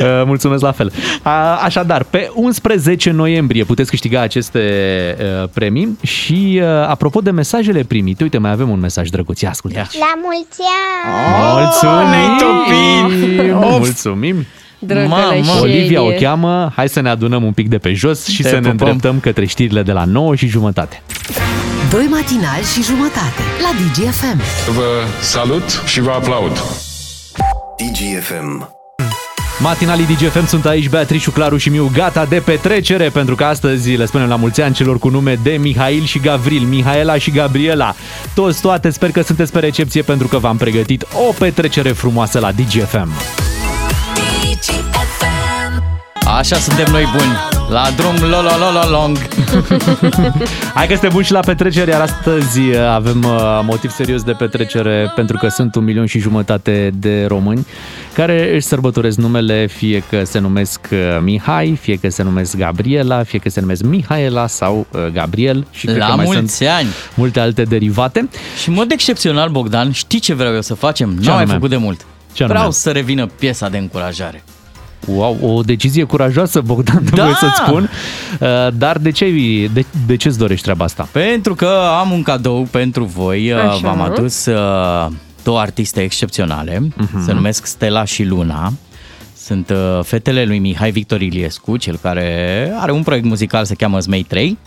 Uh, mulțumesc la fel. A, așadar, pe 11 noiembrie puteți câștiga aceste uh, premii și uh, apropo de mesajele primite, uite, mai avem un mesaj drăguț, ia ascultă. La mulți ani! Mulțumim! ne-ai topit! Of! Mulțumim! Drăgălășenie. Olivia o cheamă, hai să ne adunăm un pic de pe jos și Te să ne pupăm. îndreptăm către știrile de la 9 și jumătate. Doi matinali și jumătate la DGFM. Vă salut și vă aplaud. DGFM. Matinalii DGFM sunt aici, Beatrice, Claru și Miu, gata de petrecere, pentru că astăzi le spunem la mulți ani celor cu nume de Mihail și Gavril, Mihaela și Gabriela. Toți, toate, sper că sunteți pe recepție pentru că v-am pregătit o petrecere frumoasă la DGFM. Așa suntem noi buni. La drum, lo, lo, lo, lo, long. Hai că suntem buni și la petrecere, iar astăzi uh, avem uh, motiv serios de petrecere pentru că sunt un milion și jumătate de români care își sărbătoresc numele, fie că se numesc uh, Mihai, fie că se numesc Gabriela, fie că se numesc Mihaela sau uh, Gabriel și cred La că mai mulți sunt ani. multe alte derivate. Și în mod excepțional, Bogdan, știi ce vreau eu să facem? Ce Nu am mai anume? făcut de mult. Ce anume? vreau să revină piesa de încurajare. Wow, o decizie curajoasă, Bogdan, Da! da! să-ți spun. Uh, Dar de ce, de, de ce-ți dorești treaba asta? Pentru că am un cadou pentru voi. Așa. Așa. V-am adus uh, două artiste excepționale. Mhm. Se numesc Stella și Luna. Sunt uh, fetele lui Mihai Victor Iliescu, cel care are un proiect muzical, se cheamă Zmei 3.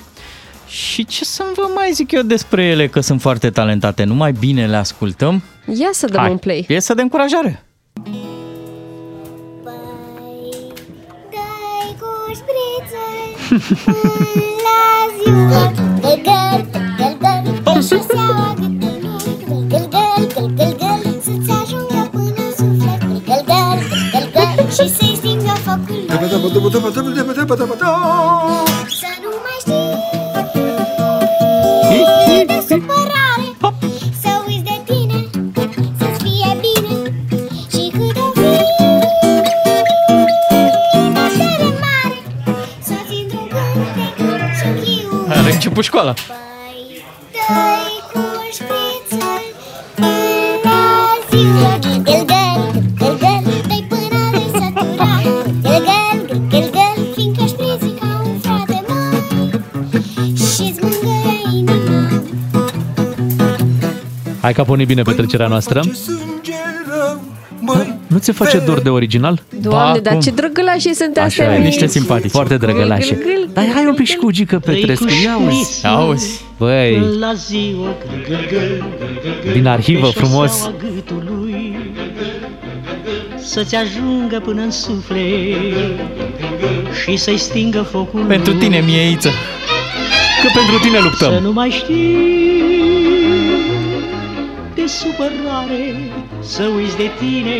Și ce să vă mai zic eu despre ele, că sunt foarte talentate. Numai bine le ascultăm. Ia să dăm Hai, un play. piesă de încurajare. Dai la ziua Găl-găl, găl-găl Și seaua gâtul Găl-găl, găl-găl, Să-ți ajungă până în suflet Găl-găl, găl-găl Și să-i stingă focul lui. Să nu mai știi. De supărare mângâie inima. Hai că a pornit bine petrecerea noastră. Nu ți face dor de original? Doamne, dar ce drăgălași sunt astea Așa e, mici. niște simpatici. Foarte drăgălașe. Gâl, gâl, gâl. Dar hai un pic și cu Gică Petrescu, ia uzi. Auzi. Băi, La ziua gâl, gâl, gâl, gâl, gâl, Din arhivă, pe frumos. șoseaua gâtului, Să-ți ajungă până în suflet Și să-i stingă focul Pentru tine, mieiță. că pentru tine Să luptăm. nu mai știi de supărare Să uiți de tine,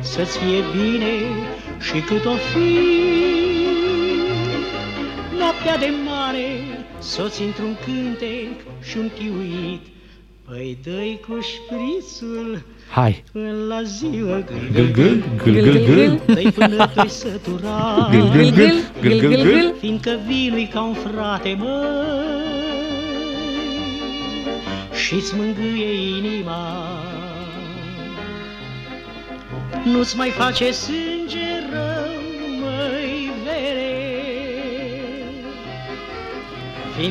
să-ți fie bine Și cât o fi Noaptea de mare Să-ți într-un cântec și un chiuit Păi dă-i cu șprițul Hai. Până la ziua Gâl, gâl, gâl, gâl, gâl. Dă-i până te sătura Gâl, gâl, gâl, gâl, gâl, gâl. Fiindcă vinui ca un frate, mă Și-ți mângâie inima Nu-ți mai face sânge rău, măi, vere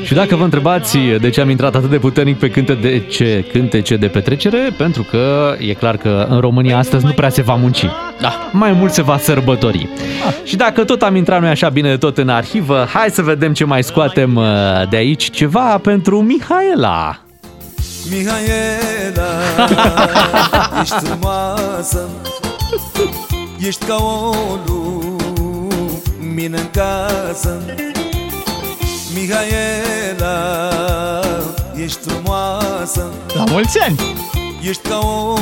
Și dacă vă întrebați de ce am intrat atât de puternic pe cânte de ce cântece de petrecere, pentru că e clar că în România astăzi nu prea se va munci. Da, mai mult se va sărbători. Și dacă tot am intrat noi așa bine de tot în arhivă, hai să vedem ce mai scoatem uh, de aici. Ceva pentru Mihaela. Mihaela, ești frumoasă Ești ca o lumină în casă. Mihaela, ești frumoasă. La mulți ani! Ești ca o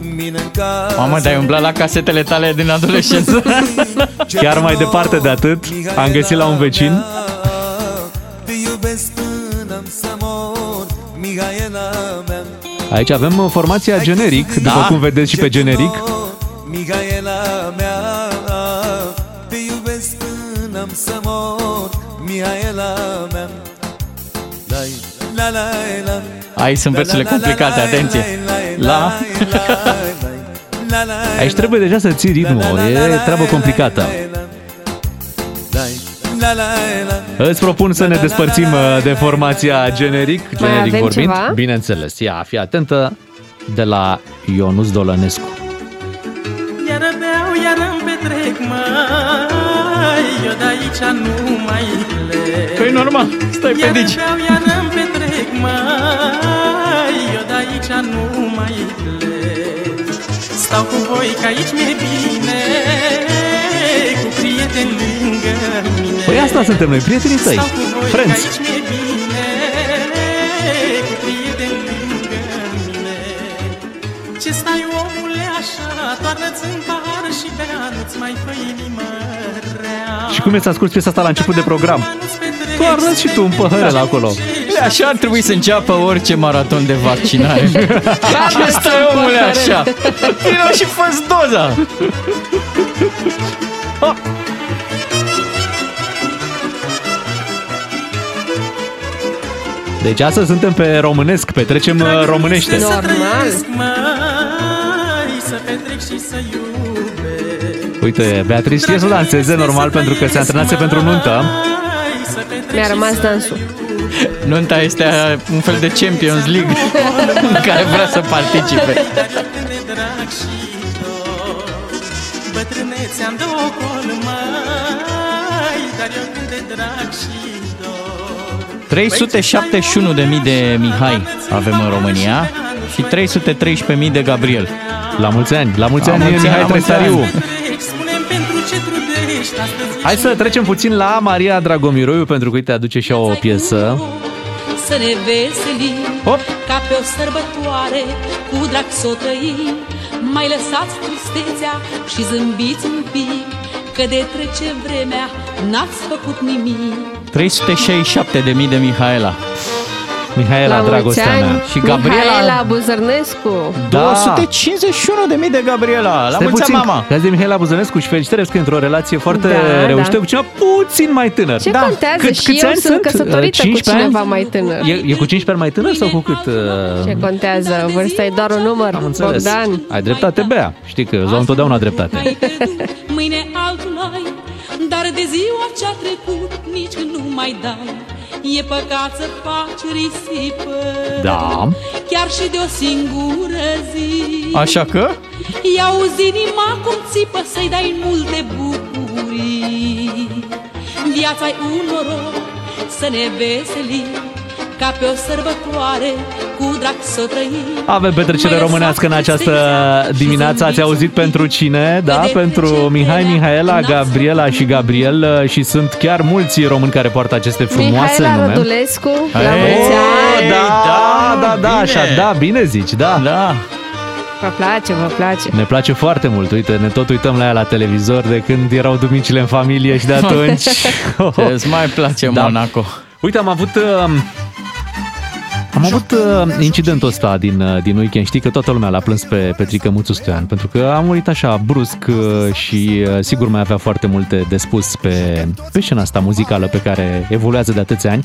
lumină în casă. Mamă, dar ai umblat la casetele tale din adolescență? Chiar mai departe de atât, am găsit la un vecin Aici avem uh, formația generic, după cum vedeți și pe generic. Mihaela mea Te iubesc până să mor Mihaela mea Lai, la la la Aici sunt versurile complicate, atenție! La... Aici trebuie deja să ții ritmul, e treabă complicată. La la la Îți propun să ne despărțim uh, de formația generic, generic avem vorbind. ceva? Bineînțeles, ia, fii atentă, de la Ionuț Dolănescu. Iar beau, iar îmi petrec, măi Eu de aici nu mai plec Păi normal, stai pe Iar dici. beau, iar îmi petrec, măi Eu de aici nu mai plec Stau cu voi că aici mi-e bine asta suntem noi, prietenii tăi, Stau cu voi că friends. aici mi-e bine Cu prieteni lângă mine Ce stai omule așa Toarnă-ți în pahar și bea Nu-ți mai fă inimă rea Și cum e să asculti piesa asta la început de program? Toarnă și tu un păhărel acolo. Așa ar trebui să înceapă orice maraton de vaccinare. Ce stai omule așa? Vino și fă doza! Deci astăzi suntem pe românesc, petrecem uh, românește. Normal. Mai să petrec și să iubesc Uite, Beatrice știe să danseze normal pentru că se antrenase pentru nuntă. Mi-a rămas dansul. Nunta este un fel de Champions League în care vrea să participe. 371.000 de Mihai avem în România și 313.000 de Gabriel. La mulți ani, la mulți La ani, mulți ani, Mihai la mulți Trestariu. ani. Spune-mi pentru ce trudești Astăzi Hai să trecem puțin la Maria Dragomiroiu, pentru că uite aduce și ea o piesă. Să ne veselim Hop. Ca pe o sărbătoare Cu drag să o trăim Mai lăsați tristețea Și zâmbiți un pic Că de trece vremea N-ați făcut nimic 367.000 de Mihaela. Mihaela, La mulți dragostea ani, mea. Și Gabriela- Mihaela Buzărnescu. Da. 251.000 de Gabriela. La Stai mulți ani, puțin, mama! că azi de Mihaela Buzănescu și felicitări că într-o relație foarte Da, reușită da. cu cineva puțin mai tânăr. Ce contează? Cât, Și câți eu ani sunt căsătorită cu 15 cineva ani? mai tânăr. E, e cu 15 ani mai tânăr sau cu cât? uh, Ce contează? Vârsta e doar un număr, Am înțeles. Bogdan. Ai dreptate, Bea. Știi că îți dau întotdeauna dreptate. Mâine altul ai Dar de ziua ce-a trecut Nici când nu mai dai. E păcat să faci risipă. Da. Chiar și de o singură zi. Așa că? I auzi inima cum țipă Să-i dai multe bucurii. Viața-i un noroc Să ne veselim Ca pe o sărbătoare Cu drag să o trăim Avem petrecere Mai românească în lăsați această tristețea dimineață. Ați auzit pentru cine? Da, de pentru trece Mihai, vremea, Mihaela, n-ați Gabriela și Gabriel uh, și sunt chiar mulți români care poartă aceste frumoase Mihaela nume. Rădulescu, la Ei, mulți ani. Da, da, da, da, așa, da, bine zici, da. Da. Vă place, vă place. Ne place foarte mult, uite, ne tot uităm la ea la televizor de când erau duminicile în familie și de atunci. Ce îți mai place Da. Monaco? Uite, am avut... Uh, am avut uh, incidentul ăsta din, uh, din weekend. Știi că toată lumea l-a plâns pe Petrică Muțu Stoian, pentru că a murit așa brusc uh, și uh, sigur mai avea foarte multe de spus pe, pe scena asta muzicală pe care evoluează de atâția ani.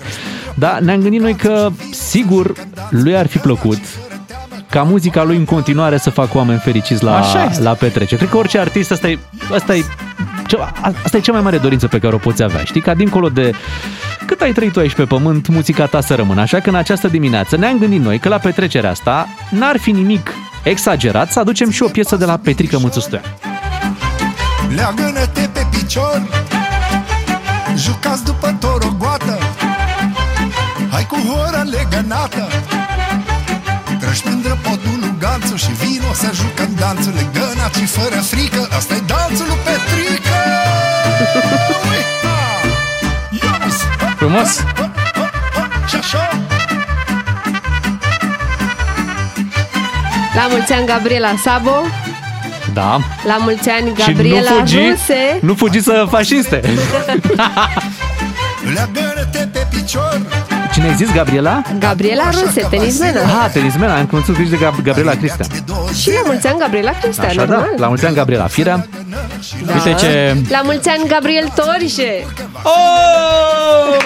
Dar ne-am gândit noi că sigur lui ar fi plăcut ca muzica lui în continuare să facă oameni fericiți la, Așa este. la petrecere. Cred că orice artist, asta e, asta e cea, asta e cea mai mare dorință pe care o poți avea. Știi, ca dincolo de cât ai trăit tu aici pe pământ, muzica ta să rămână. Așa că în această dimineață ne-am gândit noi că la petrecerea asta n-ar fi nimic exagerat să aducem și o piesă de la Petrică Mâțu Stoian. Leagănă-te pe picior Jucați după torogoată Hai cu hora legănată Trăși mândră podul lui Ganțu Și vino să jucăm danțul Legănat și fără frică asta e danțul lui Petrică Frumos! Și așa La mulți ani, Gabriela Sabo. Da. La mulți ani, și Gabriela nu fugi, Ruse. nu fugi să fasciste. Leagănă-te pe picior Cine ai zis, Gabriela? Gabriela Ruse, tenismenă. Ah, tenismena, am cunoscut că ești de Gab- Gabriela Cristian. Și la mulți ani, Gabriela Cristian, Așa, da. normal. La mulți ani, Gabriela Firea. Da. Uite ce... La mulți ani, Gabriel Torișe. Oh,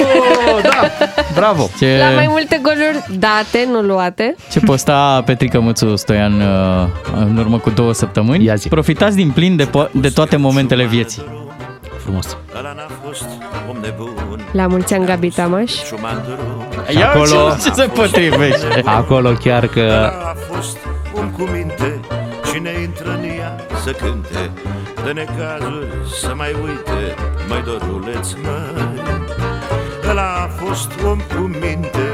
da, bravo! Ce... La mai multe goluri date, nu luate. Ce posta Petrică Mățu Stoian uh, în urmă cu două săptămâni. Ia zi. Profitați din plin de, po- de toate momentele vieții. Frumos. La mulți ani, Gabi Tamaș. Ia acolo, ce, ce se potrivește. acolo chiar că A fost om cu minte Cine intră în ea să cânte De necazuri să mai uite Mai doruleț mai Ăla a fost om cu minte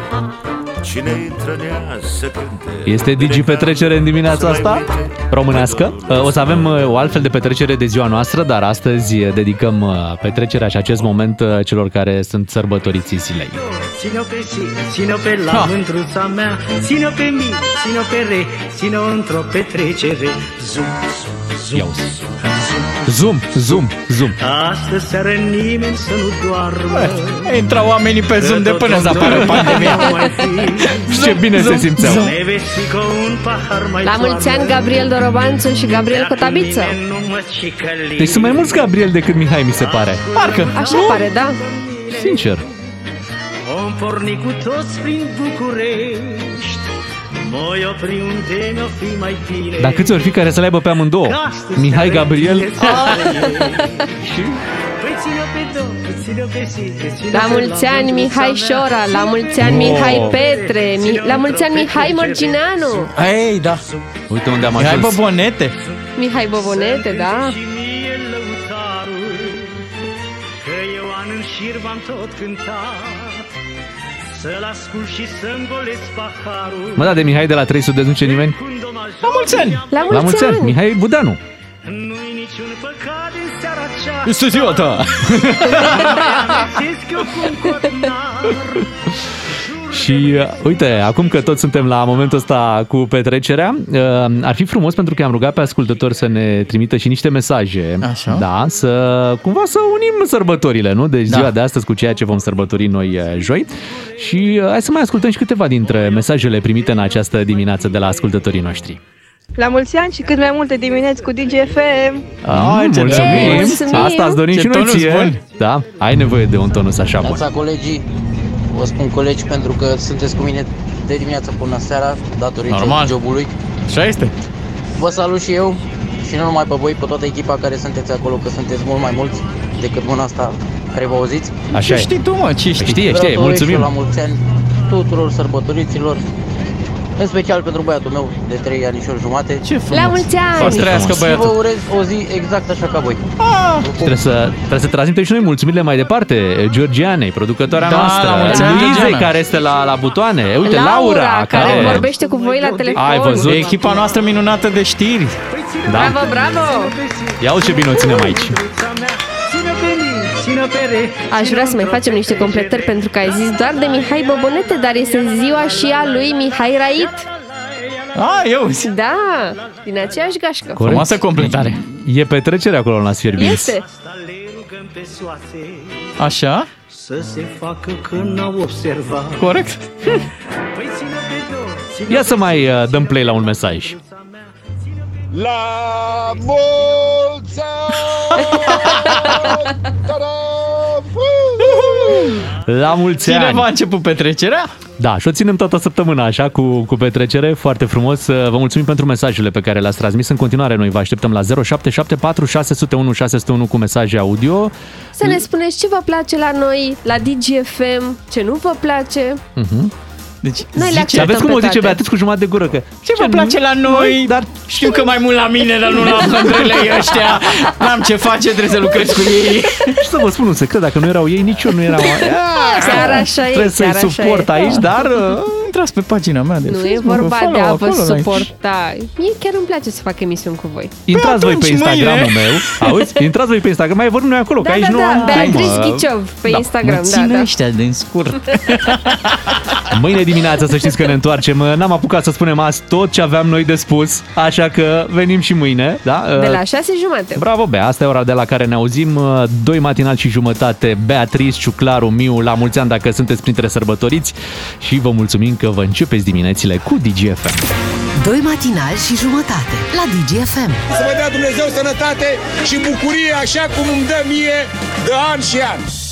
Cine intră în ea să cânte Este Digi Petrecere în dimineața asta, românească. O să avem uh, o altfel de petrecere de ziua noastră, dar astăzi uh, dedicăm uh, petrecerea și acest moment uh, celor care sunt sărbătoriții zilei. Ține-o pe si, ține-o pe la Ha. mândruța mea Ține-o pe mi, ține-o pe re Ține-o într-o petrecere Zum, zum, Ia zum, uzi. zum Zoom, zoom, zoom. Astă seară nimeni să nu doarmă Intră oamenii pe Zoom de până să apară pandemia. Și ce bine se simțeau. Ne vezi fi cu un pahar mai La mulți ani, Gabriel Dorobanțu și Gabriel Cotabiță. Deci sunt mai mulți Gabriel decât Mihai, mi se pare. Parcă. Așa pare, da. Sincer. Om porni cu toți prin București Dar câți ori fi care să le aibă pe amândouă? Mihai Gabriel? Păi ține-o pe două, ține-o pe si, ține-o La pe mulți ani, Mihai Șora. La mulți ani, Mihai Oh. Petre. Mi- La mulți ani, Mihai Mărgineanu. Ei, da. Uite unde am Mihai ajuns. Bobonete. Mihai Bobonete, da. Și mie lăutarul Că eu an în șir v-am tot cântat Să-l ascult și să-mi golesc paharul Mă, da, de Mihai de la 300 de nu ce nimeni? La mulți ani! La La mulți ani, Mihai Budanu. Nu-i niciun păcat în seara aceasta Este ziua ta. Și uh, uite, acum că toți suntem la momentul ăsta cu petrecerea, uh, ar fi frumos pentru că am rugat pe ascultători să ne trimită și niște mesaje. Așa. Da, să cumva să unim sărbătorile, nu? Deci Da. ziua de astăzi cu ceea ce vom sărbători noi uh, joi. Și uh, hai să mai ascultăm și câteva dintre mesajele primite în această dimineață de la ascultătorii noștri. La mulți ani și cât mai multe dimineți cu DGFM. Ah, ce mulțumim! mulțumim! Asta îți dorim Ce și noi tonus ție. bun! Da, ai nevoie de un tonus așa bun. Neața colegii, vă spun colegi pentru că sunteți cu mine de dimineață până seara datorită Normal. jobului. Așa este. Vă salut și eu și nu numai pe voi, pe toată echipa care sunteți acolo, că sunteți mult mai mulți decât mâna asta care vă auziți. Așa Ce e. știi tu, mă? Ce știi? Știe, Vreau știe, să urez și eu mulțumim. la mulți ani tuturor sărbătoriților în special pentru băiatul meu de 3 ani și o jumate. Ce La mulți ani! Să trăiască Și vă băiatul. urez o zi exact așa ca voi. Și trebuie să, trebuie să transmitem și noi mulțumirile mai departe. Georgianei, producătoarea Da, noastră. la mulți ani, Luizei, Georgiana. care este la, la butoane. Uite, Laura, Laura care vorbește cu voi la telefon. Ai văzut? E echipa noastră minunată de știri. Da. Bravo, bravo! Ia uite ce bine o ținem aici. Aș vrea să mai facem niște completări pentru că ai zis doar de Mihai Bobonete, dar este ziua și a lui Mihai Rait. A, eu. Da, din aceeași gașcă. Frumoasă completare. E petrecere acolo la Sfierbinți. Este. Așa? Să se facă că n-au observat Corect. Ia să mai uh, dăm play la un mesaj. La mulți La mulți Cineva ani! a început petrecerea? Da, și o ținem toată săptămâna așa cu, cu petrecere, foarte frumos. Vă mulțumim pentru mesajele pe care le-ați transmis. În continuare, noi vă așteptăm la 0774 601 601 cu mesaje audio. Să ne spuneți ce vă place la noi, la DGFM, ce nu vă place. Uh-huh. Deci, Noi le Și acceptăm aveți cum pe o zice toate. Beatriz cu jumătate de gură că Ce vă place la noi? Dar știu că mai mult la mine, dar nu la mândrele ăștia. N-am ce face, trebuie să lucrez cu ei. Și să vă spun un secret, dacă nu erau ei, nici eu nu eram. Chiar așa e, Trebuie să-i chiar așa suport e. aici, dar... uh, Intrați pe pagina mea de Nu e Facebook, vorba follow de a vă acolo, la- suporta. Mie chiar îmi place să fac emisiuni cu voi. Intrați voi pe atunci, Instagramul mâine. meu. Auzi? Intrați voi pe Instagram. Mai vorbim noi acolo, că Da, aici da, nu da, am... Beatriz mă. Ghiciov pe Da. Instagram, Mă da, țin da. ăștia din scurt. Mâine dimineața să știți că ne întoarcem. N-am apucat să spunem azi tot ce aveam noi de spus, așa că venim și mâine. Da? De la șase jumate. Bravo, Bea, asta e ora de la care ne auzim. Doi matinal și jumătate, Beatriz, Ciuclaru, Miu, la mulți ani dacă sunteți printre sărbătoriți și vă mulțumim că vă începeți diminețile cu DGFM. Doi matinali și jumătate la DGFM. Să vă dea Dumnezeu sănătate și bucurie așa cum îmi dă mie de an și an.